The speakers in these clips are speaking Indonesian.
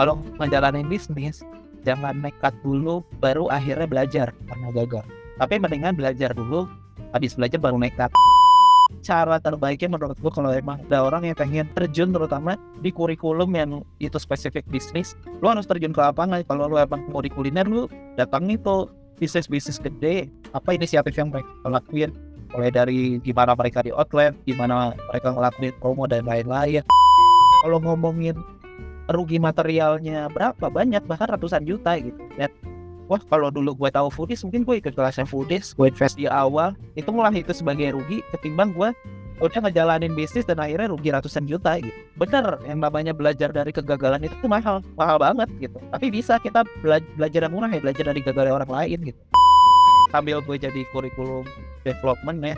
kalau ngejalanin bisnis jangan nekat dulu baru akhirnya belajar karena gagal. Tapi mendingan belajar dulu habis belajar baru nekat. Cara terbaiknya menurut gue kalau emang ada orang yang pengen terjun terutama di kurikulum yang itu spesifik bisnis lu harus terjun ke lapangan. Kalau lu emang mau di kuliner lu datang itu bisnis-bisnis gede apa inisiatif yang mereka lakuin? Mulai dari gimana mereka di outlet gimana mereka ngelakuin promo dan lain-lain. Kalau ngomongin rugi materialnya berapa? Banyak bahkan ratusan juta gitu. Dan wah kalau dulu gue tahu foodies mungkin gue ikut kelasnya foodies gue invest di awal itu mulai itu sebagai rugi ketimbang gue udah ngejalanin bisnis dan akhirnya rugi ratusan juta gitu. Bener yang namanya belajar dari kegagalan itu mahal mahal banget gitu. Tapi bisa kita bela belajar yang murah ya belajar dari kegagalan orang lain gitu. Sambil gue jadi kurikulum development ya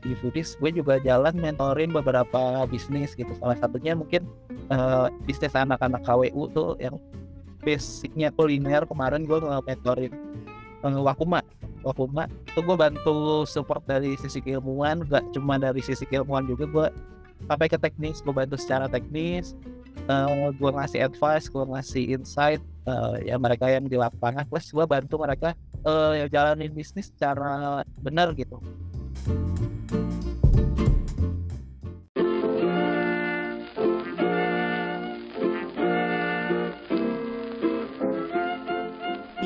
di foodies gue juga jalan mentorin beberapa bisnis gitu. Salah satunya mungkin uh, bisnis anak-anak KWU tuh yang basicnya kuliner. Kemarin gue nge-mentorin uh, Wakuma. Wakuma itu gue bantu support dari sisi keilmuan gak cuma dari sisi keilmuan juga. Gue sampai ke teknis gue bantu secara teknis uh, gue ngasih advice gue ngasih insight uh, ya mereka yang di lapangan. Plus gue bantu mereka uh, jalanin bisnis secara benar gitu Di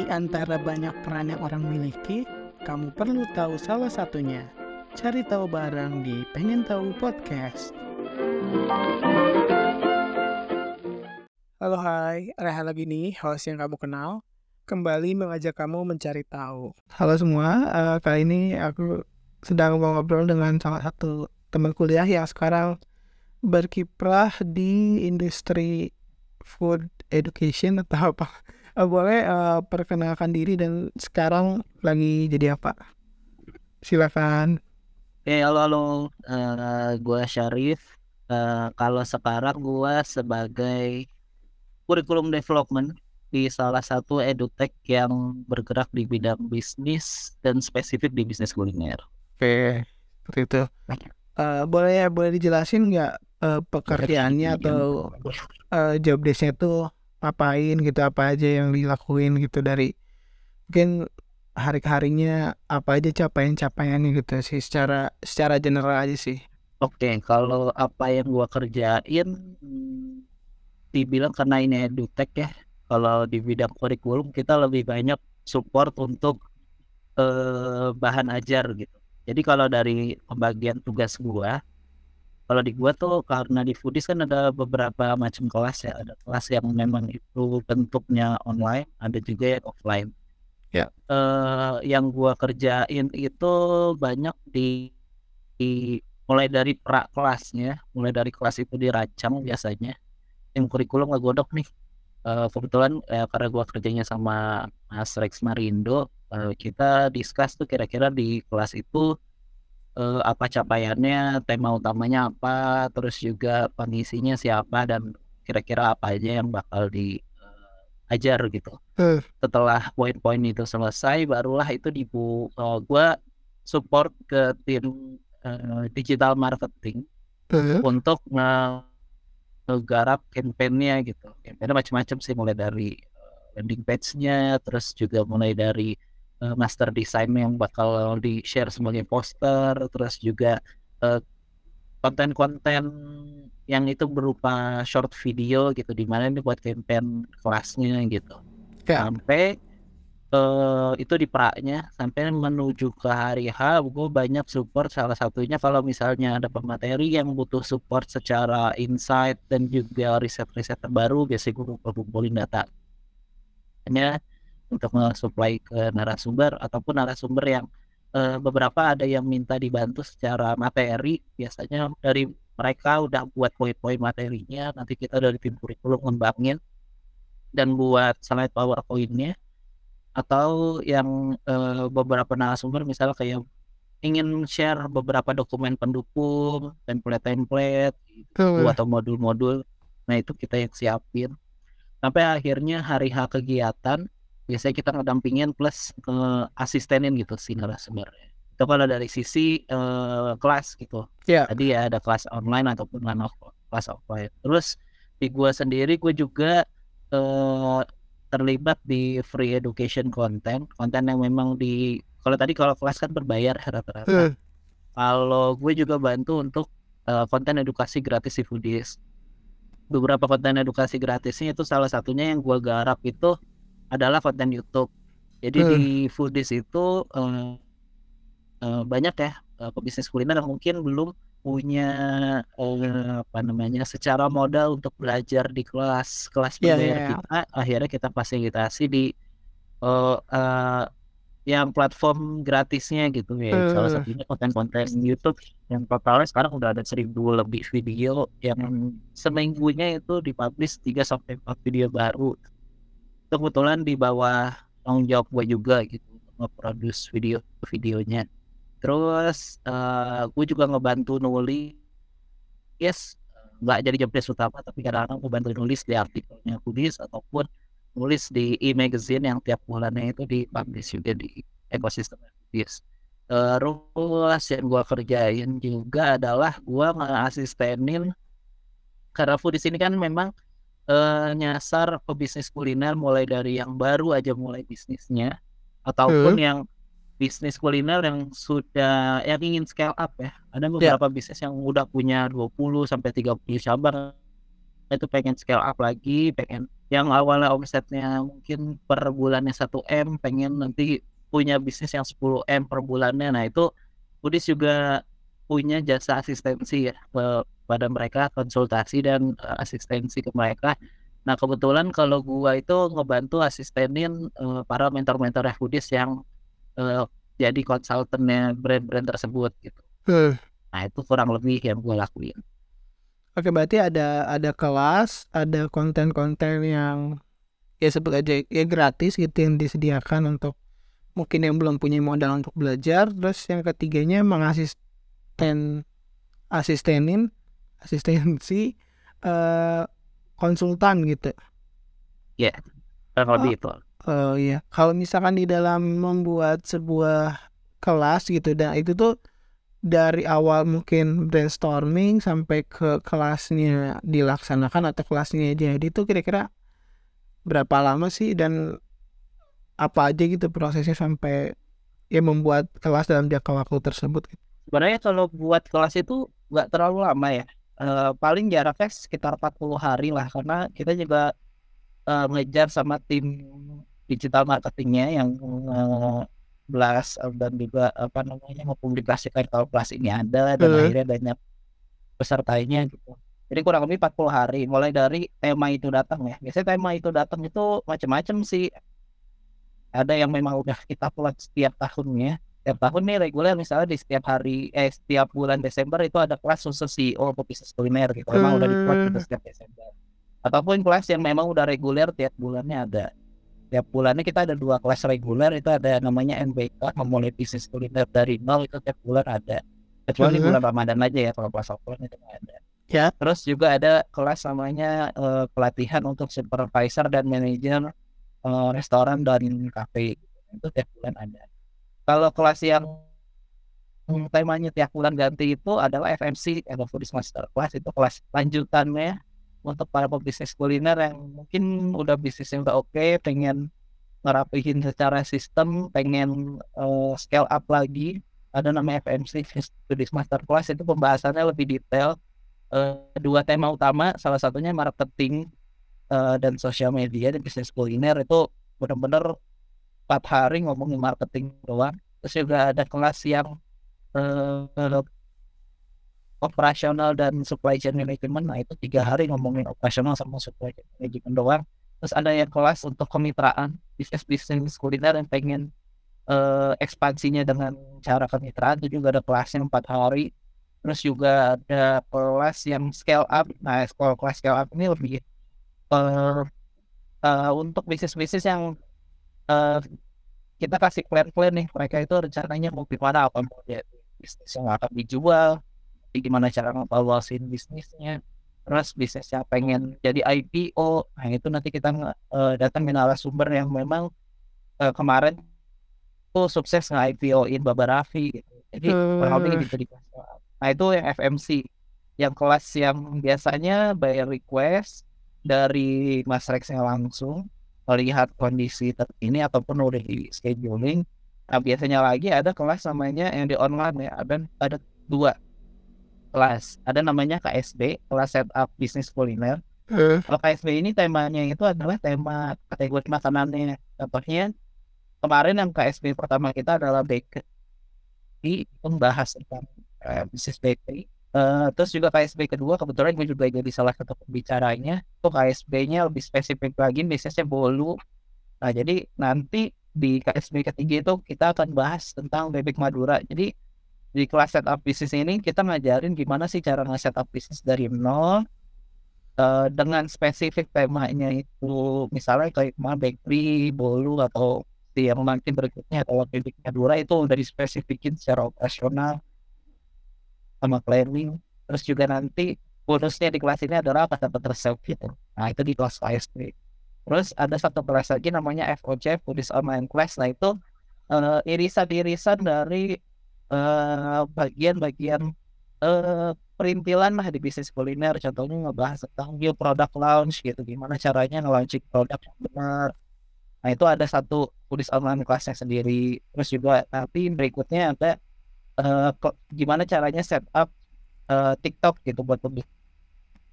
antara banyak peran yang orang miliki, kamu perlu tahu salah satunya. Cari tahu bareng di Pengen Tahu Podcast. Halo hai, Reha lagi nih, host yang kamu kenal. Kembali mengajak kamu mencari tahu. Halo semua, uh, kali ini aku sedang ngobrol dengan salah satu teman kuliah yang sekarang berkiprah di industri food education atau apa uh, boleh uh, perkenalkan diri dan sekarang lagi jadi apa? Silakan. Oke, halo halo, uh, gue Syarif. Uh, kalau sekarang gue sebagai kurikulum development di salah satu edutech yang bergerak di bidang bisnis dan spesifik di bisnis kuliner. Oke, seperti itu. Uh, boleh ya, boleh dijelasin nggak uh, pekerjaannya atau uh, job desknya itu ngapain gitu apa aja yang dilakuin gitu dari mungkin hari-harinya apa aja capaian-capaiannya gitu sih secara secara general aja sih. Oke, kalau apa yang gua kerjain dibilang karena ini edutech ya. Kalau di bidang kurikulum kita lebih banyak support untuk eh, bahan ajar gitu. Jadi kalau dari pembagian tugas gua kalau di gua tuh karena di foodies kan ada beberapa macam kelas ya. Ada kelas yang memang itu bentuknya online ada juga yang offline. Ya. Uh, yang gua kerjain itu banyak di, di mulai dari pra kelasnya mulai dari kelas itu dirancang biasanya. Yang kurikulum nggak godok nih. Uh, kebetulan ya, karena gua kerjanya sama Mas Rex Marindo uh, kita discuss tuh kira-kira di kelas itu uh, apa capaiannya, tema utamanya apa, terus juga pengisinya siapa dan kira-kira apa aja yang bakal diajar uh, gitu. Uh. Setelah poin-poin itu selesai, barulah itu dibu uh, gue support ke tim uh, digital marketing uh. untuk menggarap campaignnya gitu. Campaignnya macam-macam sih, mulai dari landing page-nya, terus juga mulai dari uh, master design yang bakal di share sebagai poster terus juga konten konten-konten yang itu berupa short video gitu di mana ini buat campaign kelasnya gitu ya. sampai uh, itu di praknya sampai menuju ke hari H gue banyak support salah satunya kalau misalnya ada pemateri yang butuh support secara insight dan juga riset-riset terbaru biasanya gue kumpulin data hanya untuk mensuplai ke narasumber ataupun narasumber yang uh, beberapa ada yang minta dibantu secara materi. Biasanya dari mereka udah buat poin-poin materinya nanti kita dari tim kurikulum ngembangin. Dan buat slide powerpointnya atau yang uh, beberapa narasumber misalnya kayak ingin share beberapa dokumen pendukung template-template gitu, atau modul-modul. Nah itu kita yang siapin. Sampai akhirnya hari H kegiatan biasanya kita ngedampingin plus ke asistenin gitu sih narasumbernya itu kalau dari sisi uh, kelas gitu yeah. tadi ya ada kelas online ataupun non kelas offline terus di gue sendiri gue juga uh, terlibat di free education content, konten yang memang di kalau tadi kalau kelas kan berbayar rata-rata. Hmm. Kalau gue juga bantu untuk uh, konten edukasi gratis di Foodies. Beberapa konten edukasi gratisnya itu salah satunya yang gue garap itu adalah konten YouTube. Jadi hmm. di Foodies itu uh, uh, banyak ya uh, pebisnis kuliner yang mungkin belum punya uh, apa namanya secara modal untuk belajar di kelas kelas yeah, yeah, yeah. kita akhirnya kita fasilitasi di uh, uh, yang platform gratisnya gitu ya uh. salah satunya konten-konten YouTube yang totalnya sekarang udah ada seribu lebih video yang seminggunya itu dipublish 3 sampai empat video baru kebetulan di bawah tanggung jawab gue juga gitu nge-produce video-videonya terus uh, gue juga ngebantu nulis yes nggak jadi job desk utama tapi kadang-kadang gue bantu nulis di artikelnya tulis ataupun nulis di e-magazine yang tiap bulannya itu di publish juga di ekosistem yes. terus yang gue kerjain juga adalah gue ngasistenin karena food di sini kan memang uh, nyasar pebisnis kuliner mulai dari yang baru aja mulai bisnisnya ataupun hmm. yang bisnis kuliner yang sudah yang ingin scale up ya. Ada ya. beberapa yeah. bisnis yang udah punya 20 sampai 30 cabang itu pengen scale up lagi, pengen yang awalnya omsetnya mungkin per bulannya 1 M, pengen nanti punya bisnis yang 10 M per bulannya. Nah, itu Udis juga punya jasa asistensi ya pada mereka konsultasi dan uh, asistensi ke mereka. Nah kebetulan kalau gua itu ngebantu asistenin uh, para mentor-mentor Udis yang uh, jadi konsultannya brand-brand tersebut gitu. Hmm. Nah itu kurang lebih yang gue lakuin. Oke berarti ada ada kelas, ada konten-konten yang ya sebut aja ya gratis gitu yang disediakan untuk mungkin yang belum punya modal untuk belajar. Terus yang ketiganya mengasisten asistenin asistensi uh, konsultan gitu. Ya, yeah, kurang lebih oh. itu. Oh iya, kalau misalkan di dalam membuat sebuah kelas gitu dan itu tuh dari awal mungkin brainstorming sampai ke kelasnya dilaksanakan atau kelasnya jadi itu kira-kira berapa lama sih dan apa aja gitu prosesnya sampai ya membuat kelas dalam jangka waktu tersebut gitu. Sebenarnya kalau buat kelas itu nggak terlalu lama ya. E, paling jaraknya sekitar 40 hari lah karena kita juga e, ngejar sama tim digital marketingnya yang uh, belas dan juga apa namanya mempublikasikan kalau kelas ini ada dan uh. akhirnya banyak pesertanya gitu. Jadi kurang lebih 40 hari mulai dari tema itu datang ya. Biasanya tema itu datang itu macam-macam sih. Ada yang memang udah kita buat setiap tahunnya. Setiap tahun nih reguler misalnya di setiap hari eh setiap bulan Desember itu ada kelas khusus CEO bisnis kuliner gitu. Memang uh. udah dibuat gitu setiap Desember. Ataupun kelas yang memang udah reguler tiap bulannya ada tiap bulannya kita ada dua kelas reguler itu ada namanya NBK memulai bisnis kuliner dari nol itu tiap bulan ada kecuali uh-huh. bulan Ramadan aja ya kalau kelas offline itu ada ya terus juga ada kelas namanya uh, pelatihan untuk supervisor dan manajer uh, restoran dan kafe itu tiap bulan ada kalau kelas yang temanya tiap bulan ganti itu adalah FMC atau Foodies Master Class itu kelas lanjutannya untuk para pebisnis kuliner yang mungkin udah bisnisnya udah oke, okay, pengen ngerapihin secara sistem, pengen uh, scale up lagi. Ada nama FMC Studies Masterclass itu pembahasannya lebih detail. Uh, dua tema utama, salah satunya marketing uh, dan sosial media dan bisnis kuliner itu benar-benar empat hari ngomongin marketing doang. Terus juga ada kelas yang uh, operasional dan supply chain management. Nah itu tiga hari ngomongin operasional sama supply chain management doang. Terus ada yang kelas untuk kemitraan bisnis bisnis kuliner yang pengen uh, ekspansinya dengan cara kemitraan. Itu juga ada kelasnya empat hari. Terus juga ada kelas yang scale up. Nah kalau kelas scale up ini lebih uh, uh, untuk bisnis-bisnis yang uh, kita kasih plan-plan nih mereka itu rencananya mau gimana apa mau bisnis yang akan dijual gimana cara ngevaluasin bisnisnya terus bisnisnya pengen jadi IPO nah itu nanti kita uh, datangin sumber yang memang uh, kemarin tuh sukses nge-IPO-in Baba Raffi gitu. jadi hmm. kurang lebih gitu di nah itu yang FMC yang kelas yang biasanya bayar request dari Mas Rex yang langsung melihat kondisi terkini ataupun udah di scheduling. Nah biasanya lagi ada kelas namanya yang di online ya, ada ada dua kelas. Ada namanya KSB, kelas setup bisnis kuliner. Eh, Kalau KSB ini temanya itu adalah tema kategori makanannya. Contohnya kemarin yang KSB pertama kita adalah bakery, itu membahas tentang eh, bisnis bakery. Eh, terus juga KSB kedua kebetulan gue juga jadi salah satu pembicaranya. Itu KSB-nya lebih spesifik lagi bisnisnya bolu. Nah jadi nanti di KSB ketiga itu kita akan bahas tentang bebek Madura. Jadi di kelas setup bisnis ini kita ngajarin gimana sih cara nge-setup bisnis dari nol eh, dengan spesifik temanya itu misalnya kayak bakery, bolu atau yang nanti berikutnya atau bebek Madura itu udah dispesifikin secara operasional sama planning. Terus juga nanti bonusnya di kelas ini adalah dapat resep gitu. Nah itu di kelas KSP. Terus ada satu kelas lagi namanya FOC, Foodies Online Class. Nah itu eh, irisan-irisan dari eh, bagian-bagian eh, perintilan lah di bisnis kuliner. Contohnya ngebahas tentang new product launch gitu. Gimana caranya nge-launching produk benar. Nah itu ada satu Foodies Online Classnya sendiri. Terus juga nanti berikutnya ada kok- gimana caranya setup eh, TikTok gitu buat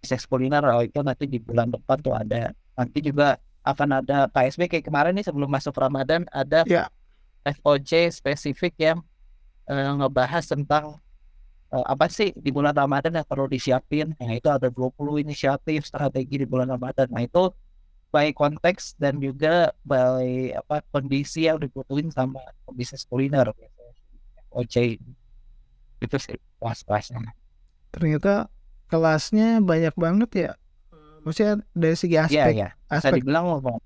bisnis kuliner. Oh, itu nanti di bulan depan tuh ada. Nanti juga akan ada KSB kayak kemarin nih sebelum masuk Ramadan ada Ya. FOC spesifik yang eh, ngebahas tentang eh, apa sih di bulan Ramadan yang perlu disiapin. Nah, itu ada 20 inisiatif strategi di bulan Ramadan. Nah, itu by konteks dan juga by apa kondisi yang dibutuhin sama bisnis kuliner. FOC itu sih kelas-kelasnya. ternyata kelasnya banyak banget ya. Maksudnya dari segi Iya, aspek iya. Bisa aspek dibilang ngomong.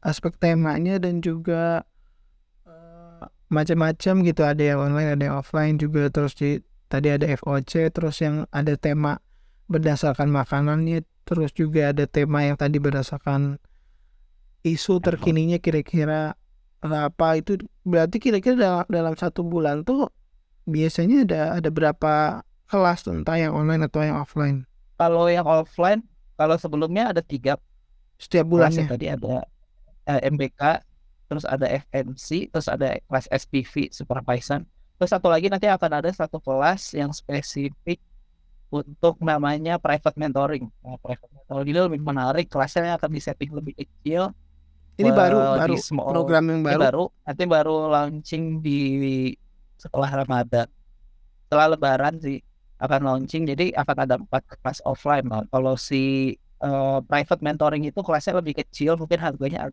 aspek temanya dan juga eh, macam-macam gitu ada yang online ada yang offline juga terus di tadi ada FOC terus yang ada tema berdasarkan makanannya terus juga ada tema yang tadi berdasarkan isu terkininya kira-kira apa itu berarti kira-kira dalam, dalam satu bulan tuh biasanya ada ada berapa kelas entah yang online atau yang offline Kalau yang offline, kalau sebelumnya ada tiga setiap kelas ya bulannya tadi ada eh, MBK, terus ada FMC, terus ada kelas SPV supervision. Terus satu lagi nanti akan ada satu kelas yang spesifik untuk namanya private mentoring. Nah, private mentoring ini lebih menarik, kelasnya akan disetting lebih kecil. Ini baru baru small- program yang Ini baru baru, nanti baru launching di setelah Ramadan. Setelah Lebaran sih akan launching, jadi akan ada empat kelas offline. Kalau si eh, private mentoring itu kelasnya lebih kecil, mungkin harganya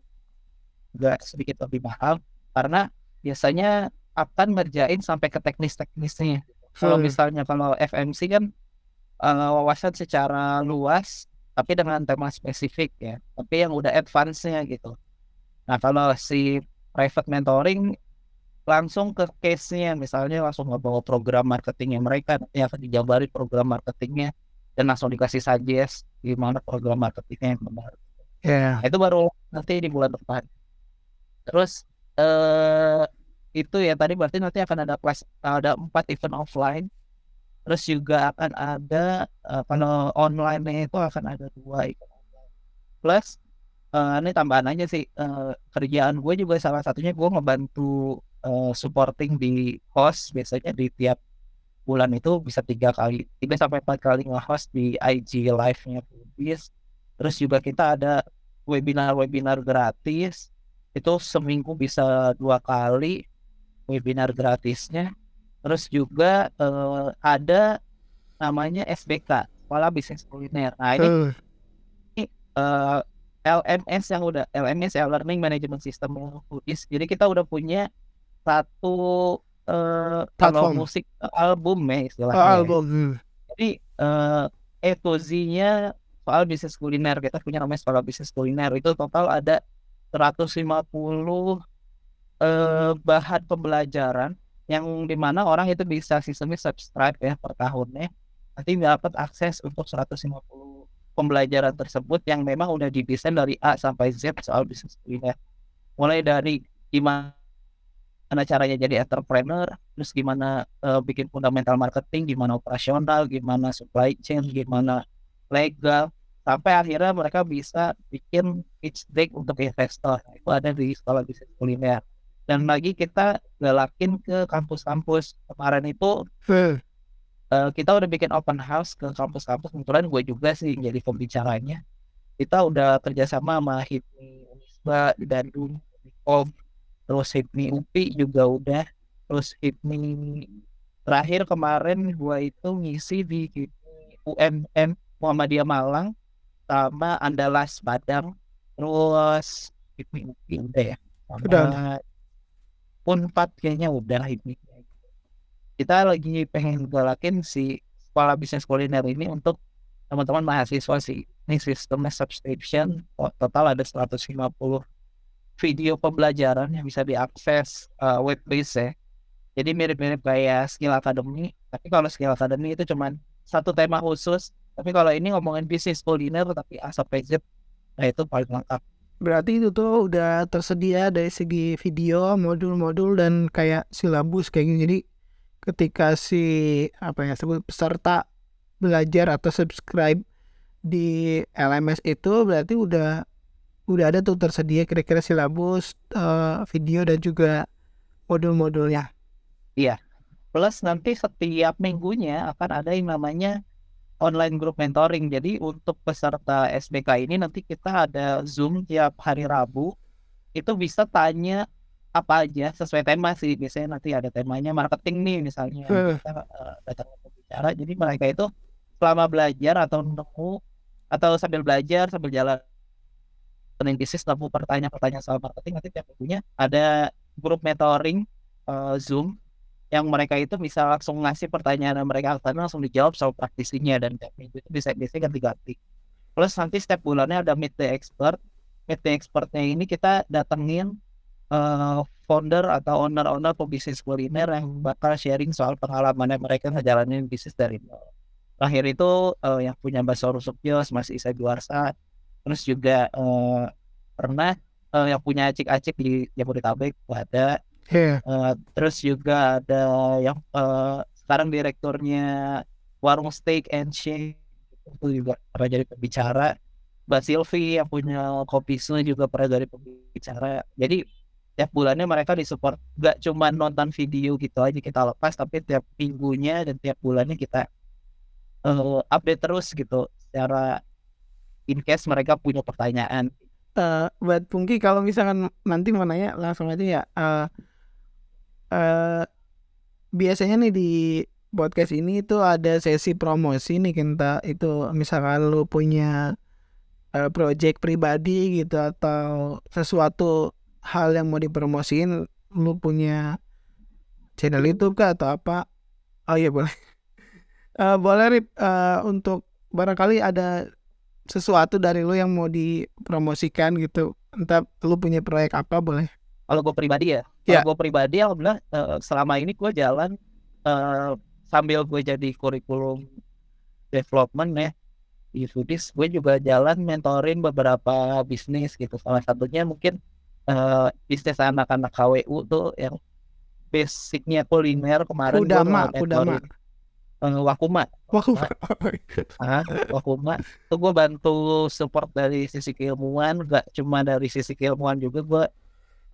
agak sedikit lebih mahal karena biasanya akan ngerjain sampai ke teknis-teknisnya. Kalau Hmm. misalnya kalau FMC kan eh, wawasan secara luas, tapi dengan tema spesifik ya, tapi yang udah advance-nya gitu. Nah kalau si private mentoring langsung ke case-nya, misalnya langsung ngebawa program marketingnya mereka, nanti akan dijabarin program marketingnya dan langsung dikasih suggest gimana program marketingnya yang benar. ya Nah, itu baru nanti di bulan depan. Terus eh itu ya tadi berarti nanti akan ada kelas ada empat event offline. Terus juga akan ada eh, kalau online itu akan ada dua event online. Plus eh, ini tambahan aja sih. Eh, kerjaan gue juga salah satunya gue ngebantu eh, supporting di host. Biasanya di tiap bulan itu bisa tiga kali tiga sampai empat kali nge-host di IG live-nya. Foodies. Terus juga kita ada webinar-webinar gratis. Itu seminggu bisa dua kali webinar gratisnya. Terus juga eh, ada namanya SBK Sekolah Bisnis Kuliner. Nah ini Eh, eh, LMS yang udah LMS ya Learning Management System. Foodies jadi kita udah punya satu eh, kalau musik eh, album ya oh, istilahnya. Ya. album hmm. Jadi eh A to Z-nya soal bisnis kuliner. Kita punya namanya sekolah bisnis kuliner. Itu total ada 150 eh bahan pembelajaran yang di mana orang itu bisa sistemnya subscribe ya per tahunnya. Nanti dapat akses untuk 150 pembelajaran tersebut yang memang udah didesain dari A sampai Z soal bisnis kuliner. Mulai dari gimana caranya jadi entrepreneur terus gimana eh, bikin fundamental marketing, gimana operasional, gimana supply chain, gimana legal, sampai akhirnya mereka bisa bikin pitch deck untuk investor. Itu ada di sekolah bisnis kuliner. Dan lagi kita galakin ke kampus-kampus. Kemarin itu. Eh, kita udah bikin open house ke kampus-kampus. Kebetulan gue juga sih jadi pembicaranya kita udah kerjasama sama HIPMI Unisba Bandung Unicom terus HIPMI UPI juga udah. Terus HIPMI terakhir kemarin gue itu ngisi di HIPMI UMM Muhammadiyah Malang sama Andalas Padang. Terus HIPMI UPI udah ya. Sama Udah, Unpad kayaknya udah HIPMI kita lagi pengen galakin si sekolah bisnis kuliner ini untuk teman-teman mahasiswa sih. Ini sistemnya subscription Oh, total ada 150 video pembelajaran yang bisa diakses uh, web based ya. Jadi mirip-mirip kayak skill academy tapi kalau skill academy itu cuman satu tema khusus. Tapi kalau ini ngomongin bisnis kuliner tapi asap PZ nah itu paling lengkap. Berarti itu tuh udah tersedia dari segi video, modul-modul dan kayak silabus kayak gini. Jadi ketika si apa ya sebut peserta belajar atau subscribe di LMS itu berarti udah udah ada tuh tersedia kira-kira silabus, eh, video dan juga modul-modulnya. plus nanti setiap minggunya akan ada yang namanya online group mentoring. Jadi untuk peserta SBK ini nanti kita ada Zoom tiap hari Rabu. Itu bisa tanya apa aja sesuai tema sih. Biasanya nanti ada temanya marketing nih misalnya. Eh. Kita eh, datang pembicara. Jadi mereka itu selama belajar atau nemu atau sambil belajar sambil jalan running bisnis nemu pertanyaan-pertanyaan soal marketing nanti tiap minggunya ada grup mentoring eh, Zoom yang mereka itu bisa langsung ngasih pertanyaan mereka tanya langsung dijawab sama praktisinya dan tiap minggu itu bisa biasanya ganti-ganti. Plus nanti setiap bulannya ada meet the expert. Meet the expertnya ini kita datengin eh, founder atau owner-owner pebisnis kuliner yang bakal sharing soal pengalamannya mereka ngejalanin bisnis dari nol. Terakhir itu eh, yang punya Baso Rusuk Yos, Mas Isa Duarsa, terus juga eh, pernah eh, yang punya acik-acik di Jabodetabek ada Iya. Eh, terus juga ada yang eh, sekarang direkturnya warung steak and shake itu juga pernah jadi pembicara Mbak Silvi yang punya kopi juga pernah jadi pembicara jadi tiap bulannya mereka disupport. Gak cuma nonton video gitu aja kita lepas tapi tiap minggunya dan tiap bulannya kita eh, update terus gitu secara in case mereka punya pertanyaan. Eh, buat Pungki kalau misalkan nanti mau nanya langsung aja ya. Eh, eh, biasanya nih di podcast ini itu ada sesi promosi nih kita itu misalkan lu punya eh, project pribadi gitu atau sesuatu hal yang mau dipromosiin lu punya channel YouTube kah atau apa? Oh iya boleh. Eh, boleh Rip. Eh, untuk barangkali ada sesuatu dari lu yang mau dipromosikan gitu entah lu punya proyek apa boleh. Kalau gue pribadi ya? Kalau gue pribadi alhamdulillah eh, selama ini gue jalan eh, sambil gue jadi kurikulum development ya di gue juga jalan mentorin beberapa bisnis gitu. Salah satunya mungkin eh, bisnis anak-anak KWU tuh yang basicnya kuliner kemarin Kudama Kudama. Eh, Wakuma. Wah, ah Wakuma. Tuh gue bantu support dari sisi keilmuan gak cuma dari sisi keilmuan juga gue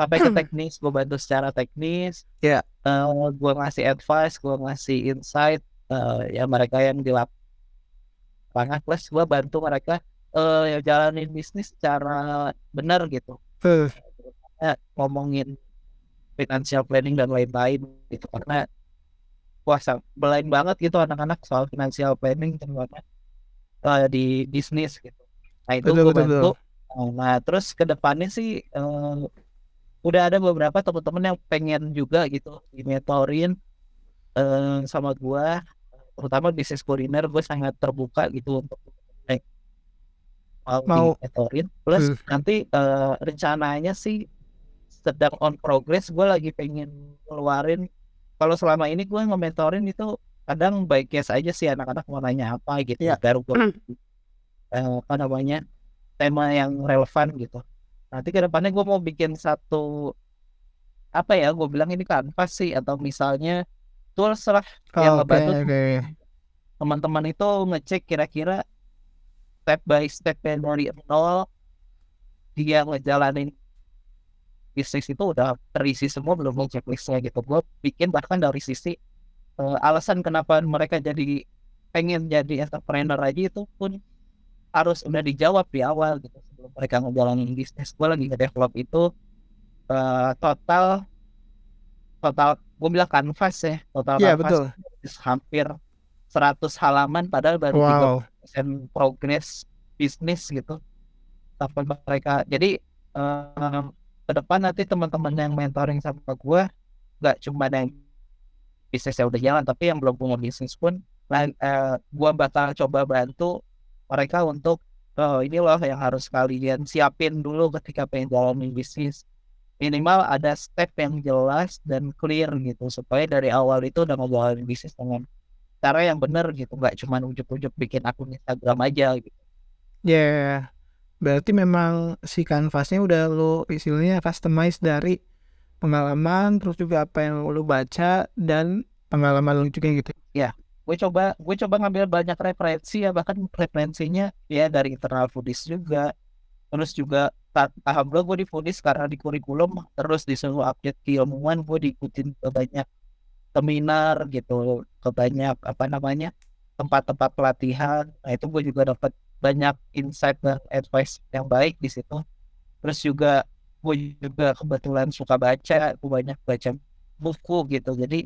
sampai ke teknis gue bantu secara teknis. Ya. Eh, gue ngasih advice gue ngasih insight eh, ya mereka yang di lapangan plus gue bantu mereka eh yang jalanin bisnis secara benar gitu. Eh, Eh, ngomongin financial planning dan lain-lain gitu. Karena wah belain banget gitu anak-anak soal financial planning terutama eh, di bisnis gitu. Nah itu Betul, gue betul, bantu. nah terus ke depannya sih eh, udah ada beberapa teman-teman yang pengen juga gitu dimentorin eh, sama gua. Terutama bisnis kuliner gue sangat terbuka gitu untuk eh, mau, dimentorin. Plus Hmm. nanti eh, rencananya sih sedang on progress gue lagi pengen keluarin kalau selama ini gue nge-mentorin itu kadang by case aja sih anak-anak mau nanya apa gitu Iya. baru gue eh, apa namanya tema yang relevan gitu. Nanti ke depannya gue mau bikin satu apa ya gue bilang ini kanvas sih atau misalnya tools lah yang Oke ngebantu oke. teman-teman itu ngecek kira-kira step by step dari nol dia ngejalanin bisnis itu udah terisi semua belum mau checklistnya gitu gue bikin bahkan dari sisi uh, alasan kenapa mereka jadi pengen jadi entrepreneur aja itu pun harus udah dijawab di awal gitu sebelum mereka ngejalanin bisnis gue lagi nge-develop itu uh, total total gue bilang kanvas ya total yeah, kanvas betul. hampir 100 halaman padahal baru wow. 3% progress bisnis gitu tapi mereka jadi uh, ke depan nanti teman-teman yang mentoring sama gue nggak cuma yang bisnisnya udah jalan tapi yang belum punya bisnis pun eh, gue bakal coba bantu mereka untuk oh ini loh yang harus kalian siapin dulu ketika pengen jalanin bisnis minimal ada step yang jelas dan clear gitu supaya dari awal itu udah ngejalanin bisnis dengan cara yang benar gitu nggak cuma ujuk-ujuk bikin akun Instagram aja gitu ya yeah. Berarti memang si kanvasnya udah lo istilahnya customize dari pengalaman terus juga apa yang lo baca dan pengalaman lo juga gitu. Ya, gue coba gue coba ngambil banyak referensi ya bahkan referensinya ya dari internal foodies juga terus juga alhamdulillah gue di foodies karena di kurikulum terus disuruh update keilmuan gue diikutin ke banyak seminar gitu ke banyak apa namanya tempat-tempat pelatihan nah itu gue juga dapat banyak insight dan advice yang baik di situ. Terus juga gue juga kebetulan suka baca gue banyak baca buku gitu. Jadi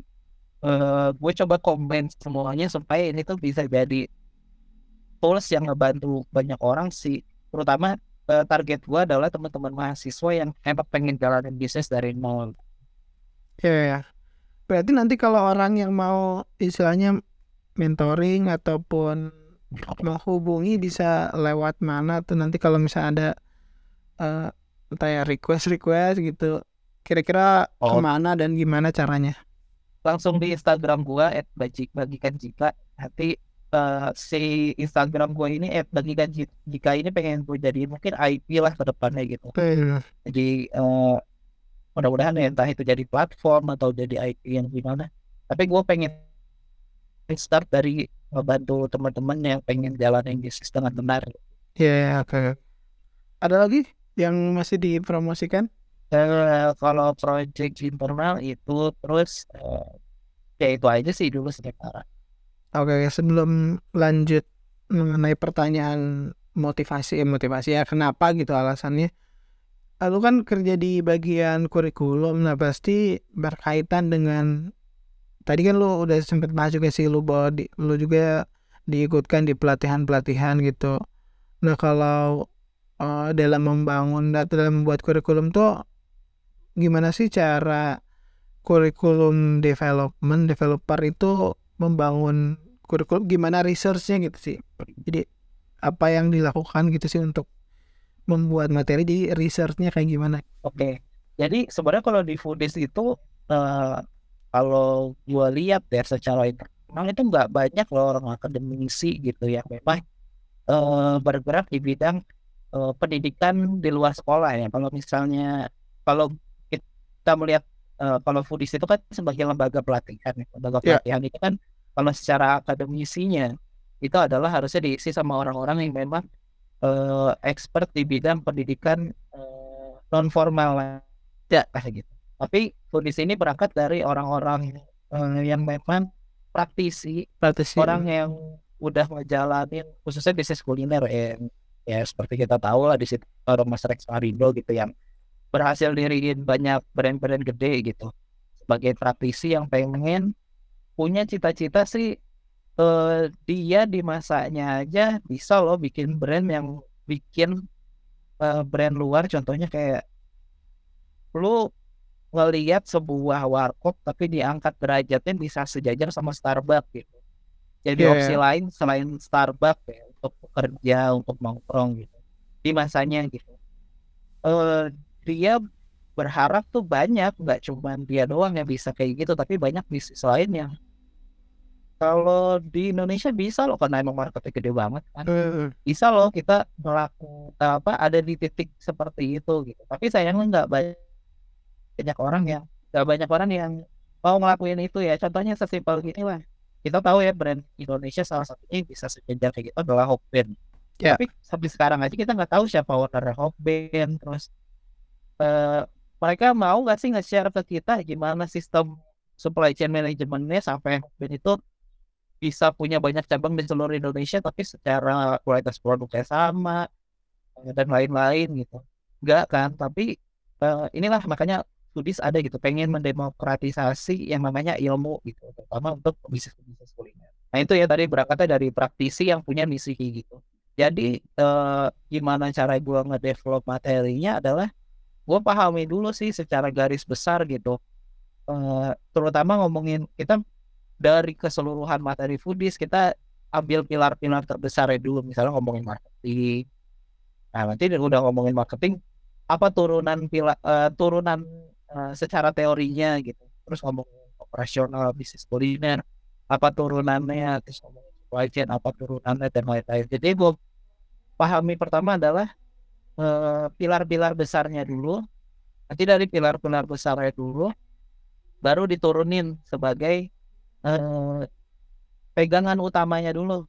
uh, gue coba komen semuanya supaya ini tuh bisa jadi tools yang ngebantu banyak orang sih. Terutama uh, target gue adalah teman-teman mahasiswa yang emang pengen jalanin bisnis dari nol. Ya berarti nanti kalau orang yang mau istilahnya mentoring ataupun menghubungi bisa lewat mana tuh nanti kalau misalnya ada uh, entah ya request request gitu kira-kira oh. ke mana dan gimana caranya langsung di Instagram gua at bagikan jika nanti uh, si Instagram gua ini at bagikan jika ini pengen gue jadi mungkin IP lah ke depannya gitu hmm. jadi uh, mudah-mudahan ya entah itu jadi platform atau jadi IP yang gimana tapi gue pengen start dari membantu teman-teman yang pengen jalanin bisnis dengan benar. Iya, yeah, oke. Okay. Ada lagi yang masih dipromosikan? Uh, kalau project internal itu terus uh, ya itu aja sih dulu sementara. Oke, okay, sebelum lanjut mengenai pertanyaan motivasi, eh, motivasi ya kenapa gitu alasannya. Lalu kan kerja di bagian kurikulum, nah pasti berkaitan dengan tadi kan lu udah sempet bahas juga sih lu bahwa di, lu juga diikutkan di pelatihan-pelatihan gitu. Nah kalau uh, dalam membangun atau dalam membuat kurikulum tuh gimana sih cara kurikulum development developer itu membangun kurikulum gimana researchnya gitu sih. Jadi apa yang dilakukan gitu sih untuk membuat materi di researchnya kayak gimana? Oke, jadi sebenarnya kalau di foodies itu uh, kalau gue lihat ya secara internal itu nggak banyak loh orang akademisi gitu yang memang uh, bergerak di bidang uh, pendidikan di luar sekolah ya. Kalau misalnya kalau kita melihat uh, kalau Foodies itu kan sebagai lembaga pelatihan, ya. lembaga yeah. pelatihan itu kan kalau secara akademisinya itu adalah harusnya diisi sama orang-orang yang memang uh, expert di bidang pendidikan uh, non formal ya kayak gitu. Tapi Foodies ini berangkat dari orang-orang uh, yang memang praktisi, praktisi, orang yang udah ngejalanin khususnya bisnis kuliner ya, ya seperti kita tahu lah di situ ada Mas Rex Marindo gitu yang berhasil diriin banyak brand-brand gede gitu. Sebagai praktisi yang pengen punya cita-cita sih uh, dia di masanya aja bisa loh bikin brand yang bikin uh, brand luar. Contohnya kayak lu ngelihat sebuah warkop tapi diangkat derajatnya bisa sejajar sama Starbucks gitu. Jadi yeah. opsi lain selain Starbucks ya, untuk bekerja, untuk nongkrong gitu. Di masanya gitu. Uh, dia berharap tuh banyak, nggak cuma dia doang yang bisa kayak gitu, tapi banyak bisnis lain yang kalau di Indonesia bisa loh karena emang marketnya gede banget kan. Uh. Bisa loh kita melakukan apa ada di titik seperti itu gitu. Tapi sayangnya nggak banyak banyak orang yang gak banyak orang yang mau ngelakuin itu ya. Contohnya sesimpel gini. Lah kita tahu ya brand Indonesia salah satunya yang bisa sejajar kayak gitu adalah Hokben Ya. Tapi sampai sekarang aja kita nggak tahu siapa owner Hokben, terus eh, mereka mau nggak sih nge-share ke kita gimana sistem supply chain manajemennya sampai Hokben itu bisa punya banyak cabang di seluruh Indonesia tapi secara kualitas produknya sama eh, dan lain-lain gitu. Enggak kan, tapi eh, inilah makanya Foodies ada gitu, pengen mendemokratisasi yang namanya ilmu gitu, terutama untuk bisnis-bisnis kuliner. Nah itu ya tadi berangkatnya dari praktisi yang punya misi kayak gitu. Jadi eh, gimana cara gue ngedevelop materinya adalah gue pahami dulu sih secara garis besar gitu. Eh, terutama ngomongin kita dari keseluruhan materi foodies kita ambil pilar-pilar terbesarnya dulu misalnya ngomongin marketing. Nah nanti udah ngomongin marketing apa turunan pila, eh, turunan eh, secara teorinya gitu. Terus ngomongin operasional bisnis kuliner apa turunannya terus ngomongin supply chain apa turunannya dan lain-lain. Jadi gue pahami pertama adalah eh, pilar-pilar besarnya dulu. Nanti dari pilar-pilar besarnya dulu baru diturunin sebagai eh, pegangan utamanya dulu.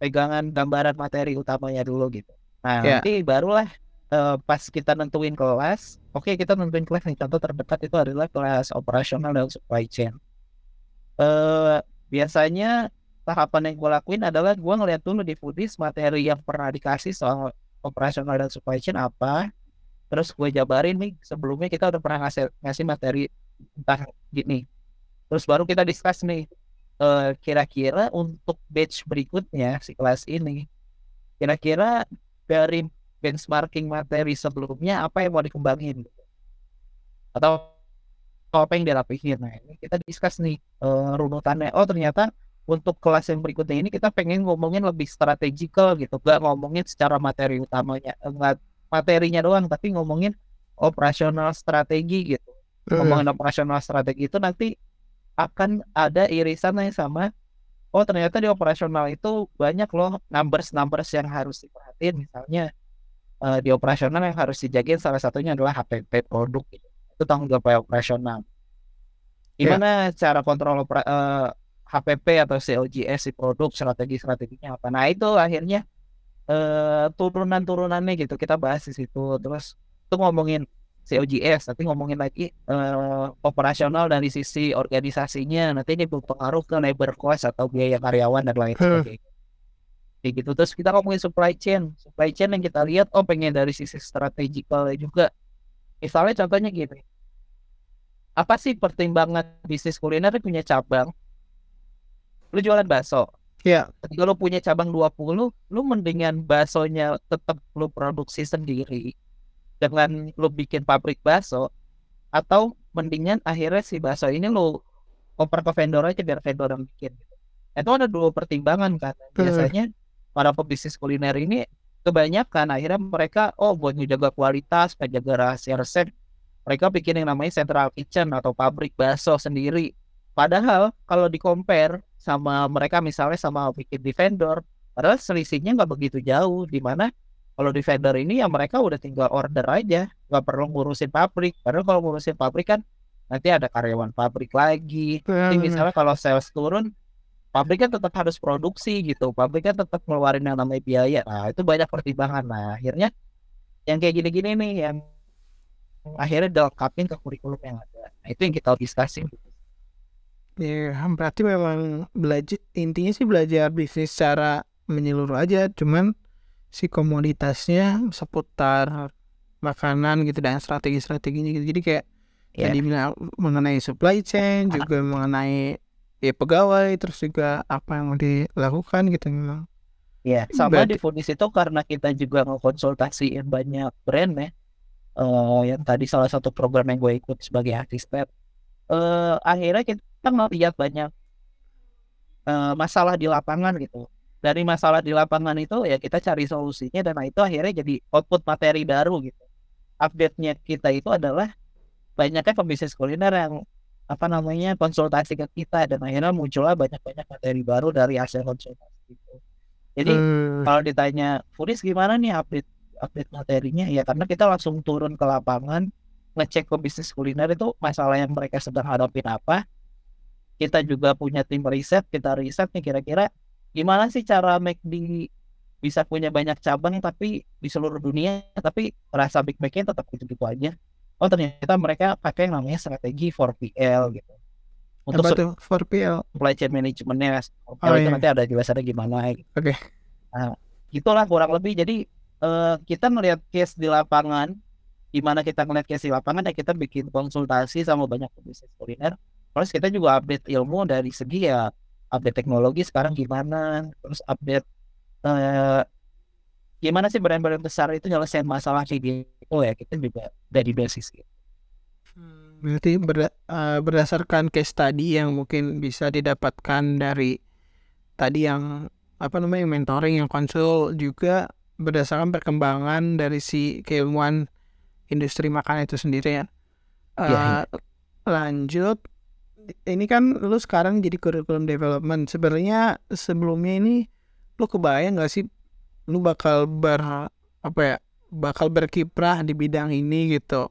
Pegangan gambaran materi utamanya dulu gitu. Nah, Ya. nanti barulah eh, pas kita nentuin kelas, oke kita nentuin kelas nih contoh terdekat itu adalah kelas operasional dan supply chain. Eh biasanya tahapan yang gue lakuin adalah gue ngeliat dulu di foodies materi yang pernah dikasih soal operasional dan supply chain apa. Terus gue jabarin nih sebelumnya kita udah pernah ngasih ngasih materi tentang gini. Terus baru kita discuss nih eh, kira-kira untuk batch berikutnya si kelas ini kira-kira dari benchmarking materi sebelumnya apa yang mau dikembangin? Atau apa yang dirapihin nah ini kita discuss nih eh, runutannya. Oh ternyata untuk kelas yang berikutnya ini kita pengen ngomongin lebih strategikal gitu. Gak ngomongin secara materi utamanya. Enggak materinya doang tapi ngomongin operasional strategi gitu. Hmm. ngomongin operasional strategi itu nanti akan ada irisannya sama oh ternyata di operasional itu banyak loh numbers numbers yang harus diperhatiin. Misalnya eh, di operasional yang harus dijagain salah satunya adalah HPP produk. Gitu. itu tanggung jawab operasional. Gimana cara kontrol opera- eh, HPP atau COGS si produk strategi strateginya apa? Nah itu akhirnya eh turunan turunannya gitu. Kita bahas di situ. Terus itu ngomongin COGS nanti ngomongin lagi eh, operasional dari sisi organisasinya. Nanti ini berpengaruh ke labor cost atau biaya karyawan dan lain sebagainya kayak gitu. Terus kita ngomongin supply chain. Supply chain yang kita lihat oh pengen dari sisi strategikal juga. Misalnya contohnya gini. Apa sih pertimbangan bisnis kuliner punya cabang? Lu jualan bakso. Ya. ketika lu punya cabang 20 lu mendingan baksonya tetap lu produksi sendiri dengan lu bikin pabrik bakso atau mendingan akhirnya si bakso ini lu oper ke vendor aja biar vendor yang bikin. Gitu. itu ada dua pertimbangan kan. Biasanya para pebisnis kuliner ini kebanyakan akhirnya mereka oh buat ngejaga kualitas menjaga rahasia resep mereka bikin yang namanya central kitchen atau pabrik bakso sendiri. Padahal kalau di compare sama mereka misalnya sama bikin di vendor padahal selisihnya nggak begitu jauh di mana kalau di vendor ini ya mereka udah tinggal order aja nggak perlu ngurusin pabrik. Padahal kalau ngurusin pabrik kan nanti ada karyawan pabrik lagi. Jadi misalnya kalau sales turun pabriknya tetap harus produksi gitu. Pabriknya tetap ngeluarin yang namanya biaya. Nah itu banyak pertimbangan. Nah akhirnya yang kayak gini-gini nih yang akhirnya dilengkapin ke kurikulum yang ada. Nah itu yang kita diskusi Ya, berarti memang belajar intinya sih belajar bisnis secara menyeluruh aja, cuman si komoditasnya seputar makanan gitu dan strategi-strateginya gitu. Jadi kayak Iya. tadi bilang mengenai supply chain, juga mengenai ya pegawai, terus juga apa yang dilakukan gitu memang. Iya, sama Berarti- di Foodies itu karena kita juga ngekonsultasiin banyak brand ya. Eh, yang tadi salah satu program yang gue ikut sebagai asisten. Eh, akhirnya kita ngeliat banyak eh, masalah di lapangan gitu. Dari masalah di lapangan itu ya kita cari solusinya dan itu akhirnya jadi output materi baru gitu. Update-nya kita itu adalah banyaknya pembisnis kuliner yang apa namanya konsultasi ke kita dan akhirnya muncullah banyak-banyak materi baru dari hasil konsultasi itu. Jadi Hmm, kalau ditanya Furis gimana nih update update materinya? Ya karena kita langsung turun ke lapangan ngecek ke bisnis kuliner itu masalah yang mereka sedang hadapin apa. Kita juga punya tim riset kita riset nih kira-kira gimana sih cara make di bisa punya banyak cabang tapi di seluruh dunia tapi rasa big backnya tetap gitu-gitu aja oh ternyata mereka pakai yang namanya strategi 4PL gitu untuk Apa tuh 4PL supply chain managementnya oh, itu iya. nanti ada jelasannya gimana gitu. oke okay. nah itulah kurang lebih jadi uh, kita melihat case di lapangan gimana kita ngeliat case di lapangan ya kita bikin konsultasi sama banyak bisnis kuliner terus kita juga update ilmu dari segi ya update teknologi sekarang gimana terus update uh, gimana sih brand-brand besar itu nyelesain masalah kayak gitu ya kita juga dari basis gitu. Hmm, berarti ber, uh, berdasarkan case tadi yang mungkin bisa didapatkan dari tadi yang apa namanya mentoring yang konsul juga berdasarkan perkembangan dari si keilmuan industri makanan itu sendiri ya. Uh, ya, ya. Lanjut, ini kan lu sekarang jadi curriculum development. Sebenarnya sebelumnya ini lu kebayang gak sih lu bakal ber apa ya bakal berkiprah di bidang ini gitu.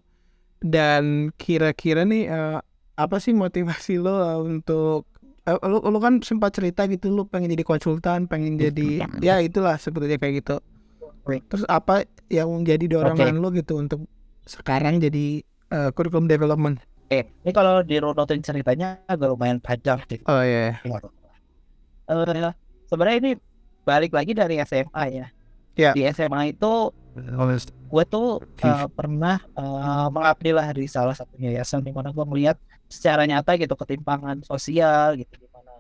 Dan kira-kira nih uh, apa sih motivasi lo uh, untuk uh, lu, lu kan sempat cerita gitu lu pengen jadi konsultan pengen jadi ya itulah sebetulnya kayak gitu. Terus apa yang menjadi dorongan okay. lu gitu untuk sekarang jadi uh, curriculum development? Eh ini kalau dirunutin ceritanya agak lumayan panjang sih. Oh iya yeah. uh, sebenarnya ini balik lagi dari SMA ya. Yeah. Di SMA itu gue tuh uh, pernah uh, mengabdi lah di salah satu yayasan di mana gue melihat secara nyata gitu ketimpangan sosial gitu gimana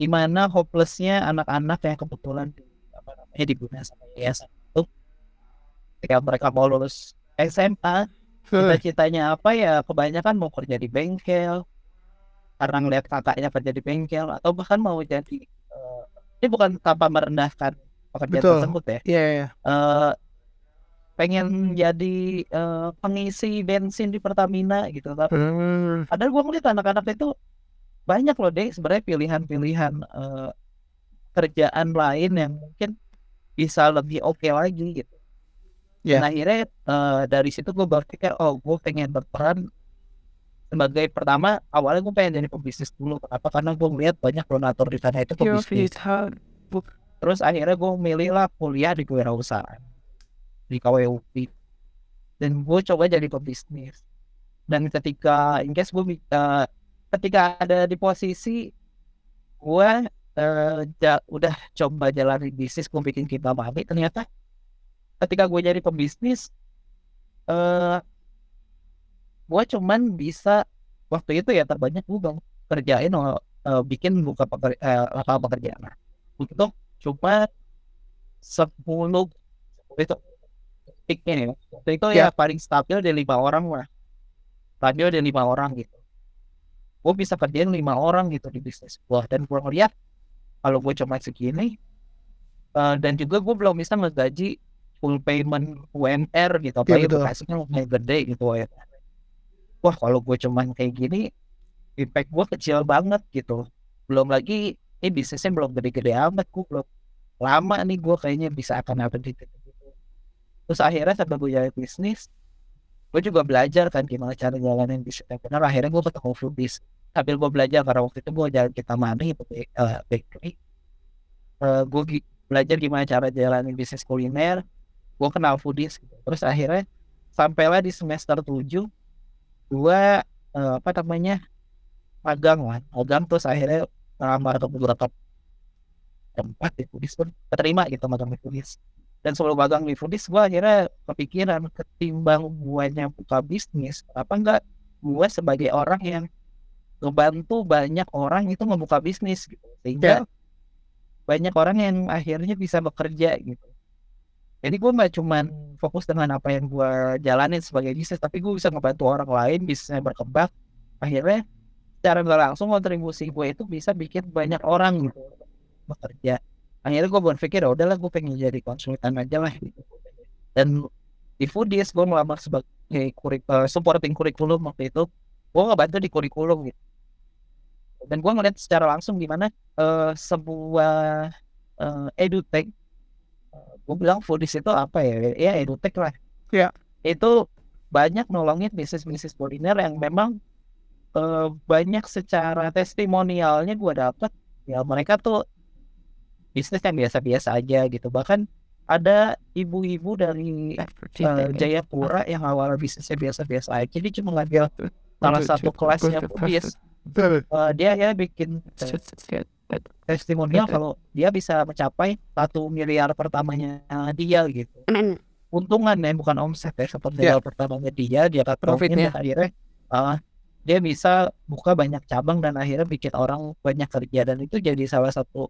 gimana hopelessnya anak-anak yang kebetulan di, apa namanya digunakan sama yayasan itu ketika mereka mau lulus SMA cita-citanya apa ya kebanyakan mau kerja di bengkel karena ngeliat kakaknya kerja di bengkel atau bahkan mau jadi ini bukan tanpa merendahkan pekerjaan Betul. tersebut ya. Iya. Yeah, yeah. uh, pengen jadi uh, pengisi bensin di Pertamina gitu tapi hmm. padahal gue ngeliat anak-anak itu banyak loh deh sebenarnya pilihan-pilihan uh, kerjaan lain yang mungkin bisa lebih oke okay lagi gitu. Yeah. Nah akhirnya uh, dari situ gue berpikir oh gue pengen berperan sebagai pertama awalnya gue pengen jadi pebisnis dulu. Kenapa? Karena gue melihat banyak donatur di sana itu pebisnis. Terus akhirnya gue milih lah kuliah di kewirausahaan di KWUP dan gue coba jadi pebisnis. Dan ketika in case gue uh, ketika ada di posisi gue uh, ja, udah coba jalan bisnis gue bikin kita mami ternyata ketika gue jadi pebisnis uh, gue cuman bisa waktu itu ya terbanyak gue bang kerjain uh, bikin buka peker, uh, lapangan pekerjaan. Nah, untuk cuma sepuluh itu peaknya ya itu ya. ya. paling stabil di lima orang lah. Stabil di lima orang gitu. Gue bisa kerjain lima orang gitu di bisnis gue dan gue ngeliat kalau gue cuma segini uh, dan juga gue belum bisa ngegaji full payment UMR gitu apa ya, itu kasihnya lumayan gede gitu ya wah kalau gue cuman kayak gini impact gue kecil banget gitu. Belum lagi ini bisnisnya belum gede-gede amat gue belum lama nih gue kayaknya bisa akan apa gitu terus akhirnya sampai gue jalan bisnis gue juga belajar kan gimana cara jalanin bisnis yang benar akhirnya gue ketemu foodies sambil gue belajar karena waktu itu gue jalan kita itu uh, bakery. Uh, gue belajar gimana cara jalanin bisnis kuliner. Gue kenal foodies gitu. terus akhirnya sampailah di semester 7 gua uh, apa namanya magang lah. Magang terus akhirnya ngelamar ke beberapa tempat di Foodies pun keterima gitu magang di Foodies. Dan sebelum magang di Foodies gua akhirnya kepikiran ketimbang guanya buka bisnis apa enggak gue sebagai orang yang ngebantu banyak orang itu membuka bisnis gitu. Sehingga yeah. banyak orang yang akhirnya bisa bekerja gitu jadi gue nggak cuman fokus dengan apa yang gue jalanin sebagai bisnis tapi gue bisa ngebantu orang lain bisnisnya berkembang. Akhirnya secara nggak langsung kontribusi gue itu bisa bikin banyak orang gitu bekerja. Akhirnya gue berpikir ya udahlah gue pengen jadi konsultan aja lah. Dan di Foodies gue melamar sebagai kurik, uh, supporting kurikulum waktu itu. Gue ngebantu di kurikulum gitu. Dan gue ngeliat secara langsung gimana uh, sebuah uh, edutech gue bilang foodies itu apa ya? Ya edutech lah. Ya. Itu banyak nolongin bisnis-bisnis kuliner yang memang uh, banyak secara testimonialnya gue dapet ya mereka tuh bisnis yang biasa-biasa aja gitu. Bahkan ada ibu-ibu dari uh, Jayapura yang awal bisnisnya biasa-biasa aja. Jadi cuma ngambil salah satu kelas yang bis uh, dia ya bikin testimonial kalau dia bisa mencapai satu miliar pertamanya dia gitu. Untungan ya bukan omset ya seperti yeah. pertamanya dia dia profitnya akhirnya uh, dia bisa buka banyak cabang dan akhirnya bikin orang banyak kerja. Dan itu jadi salah satu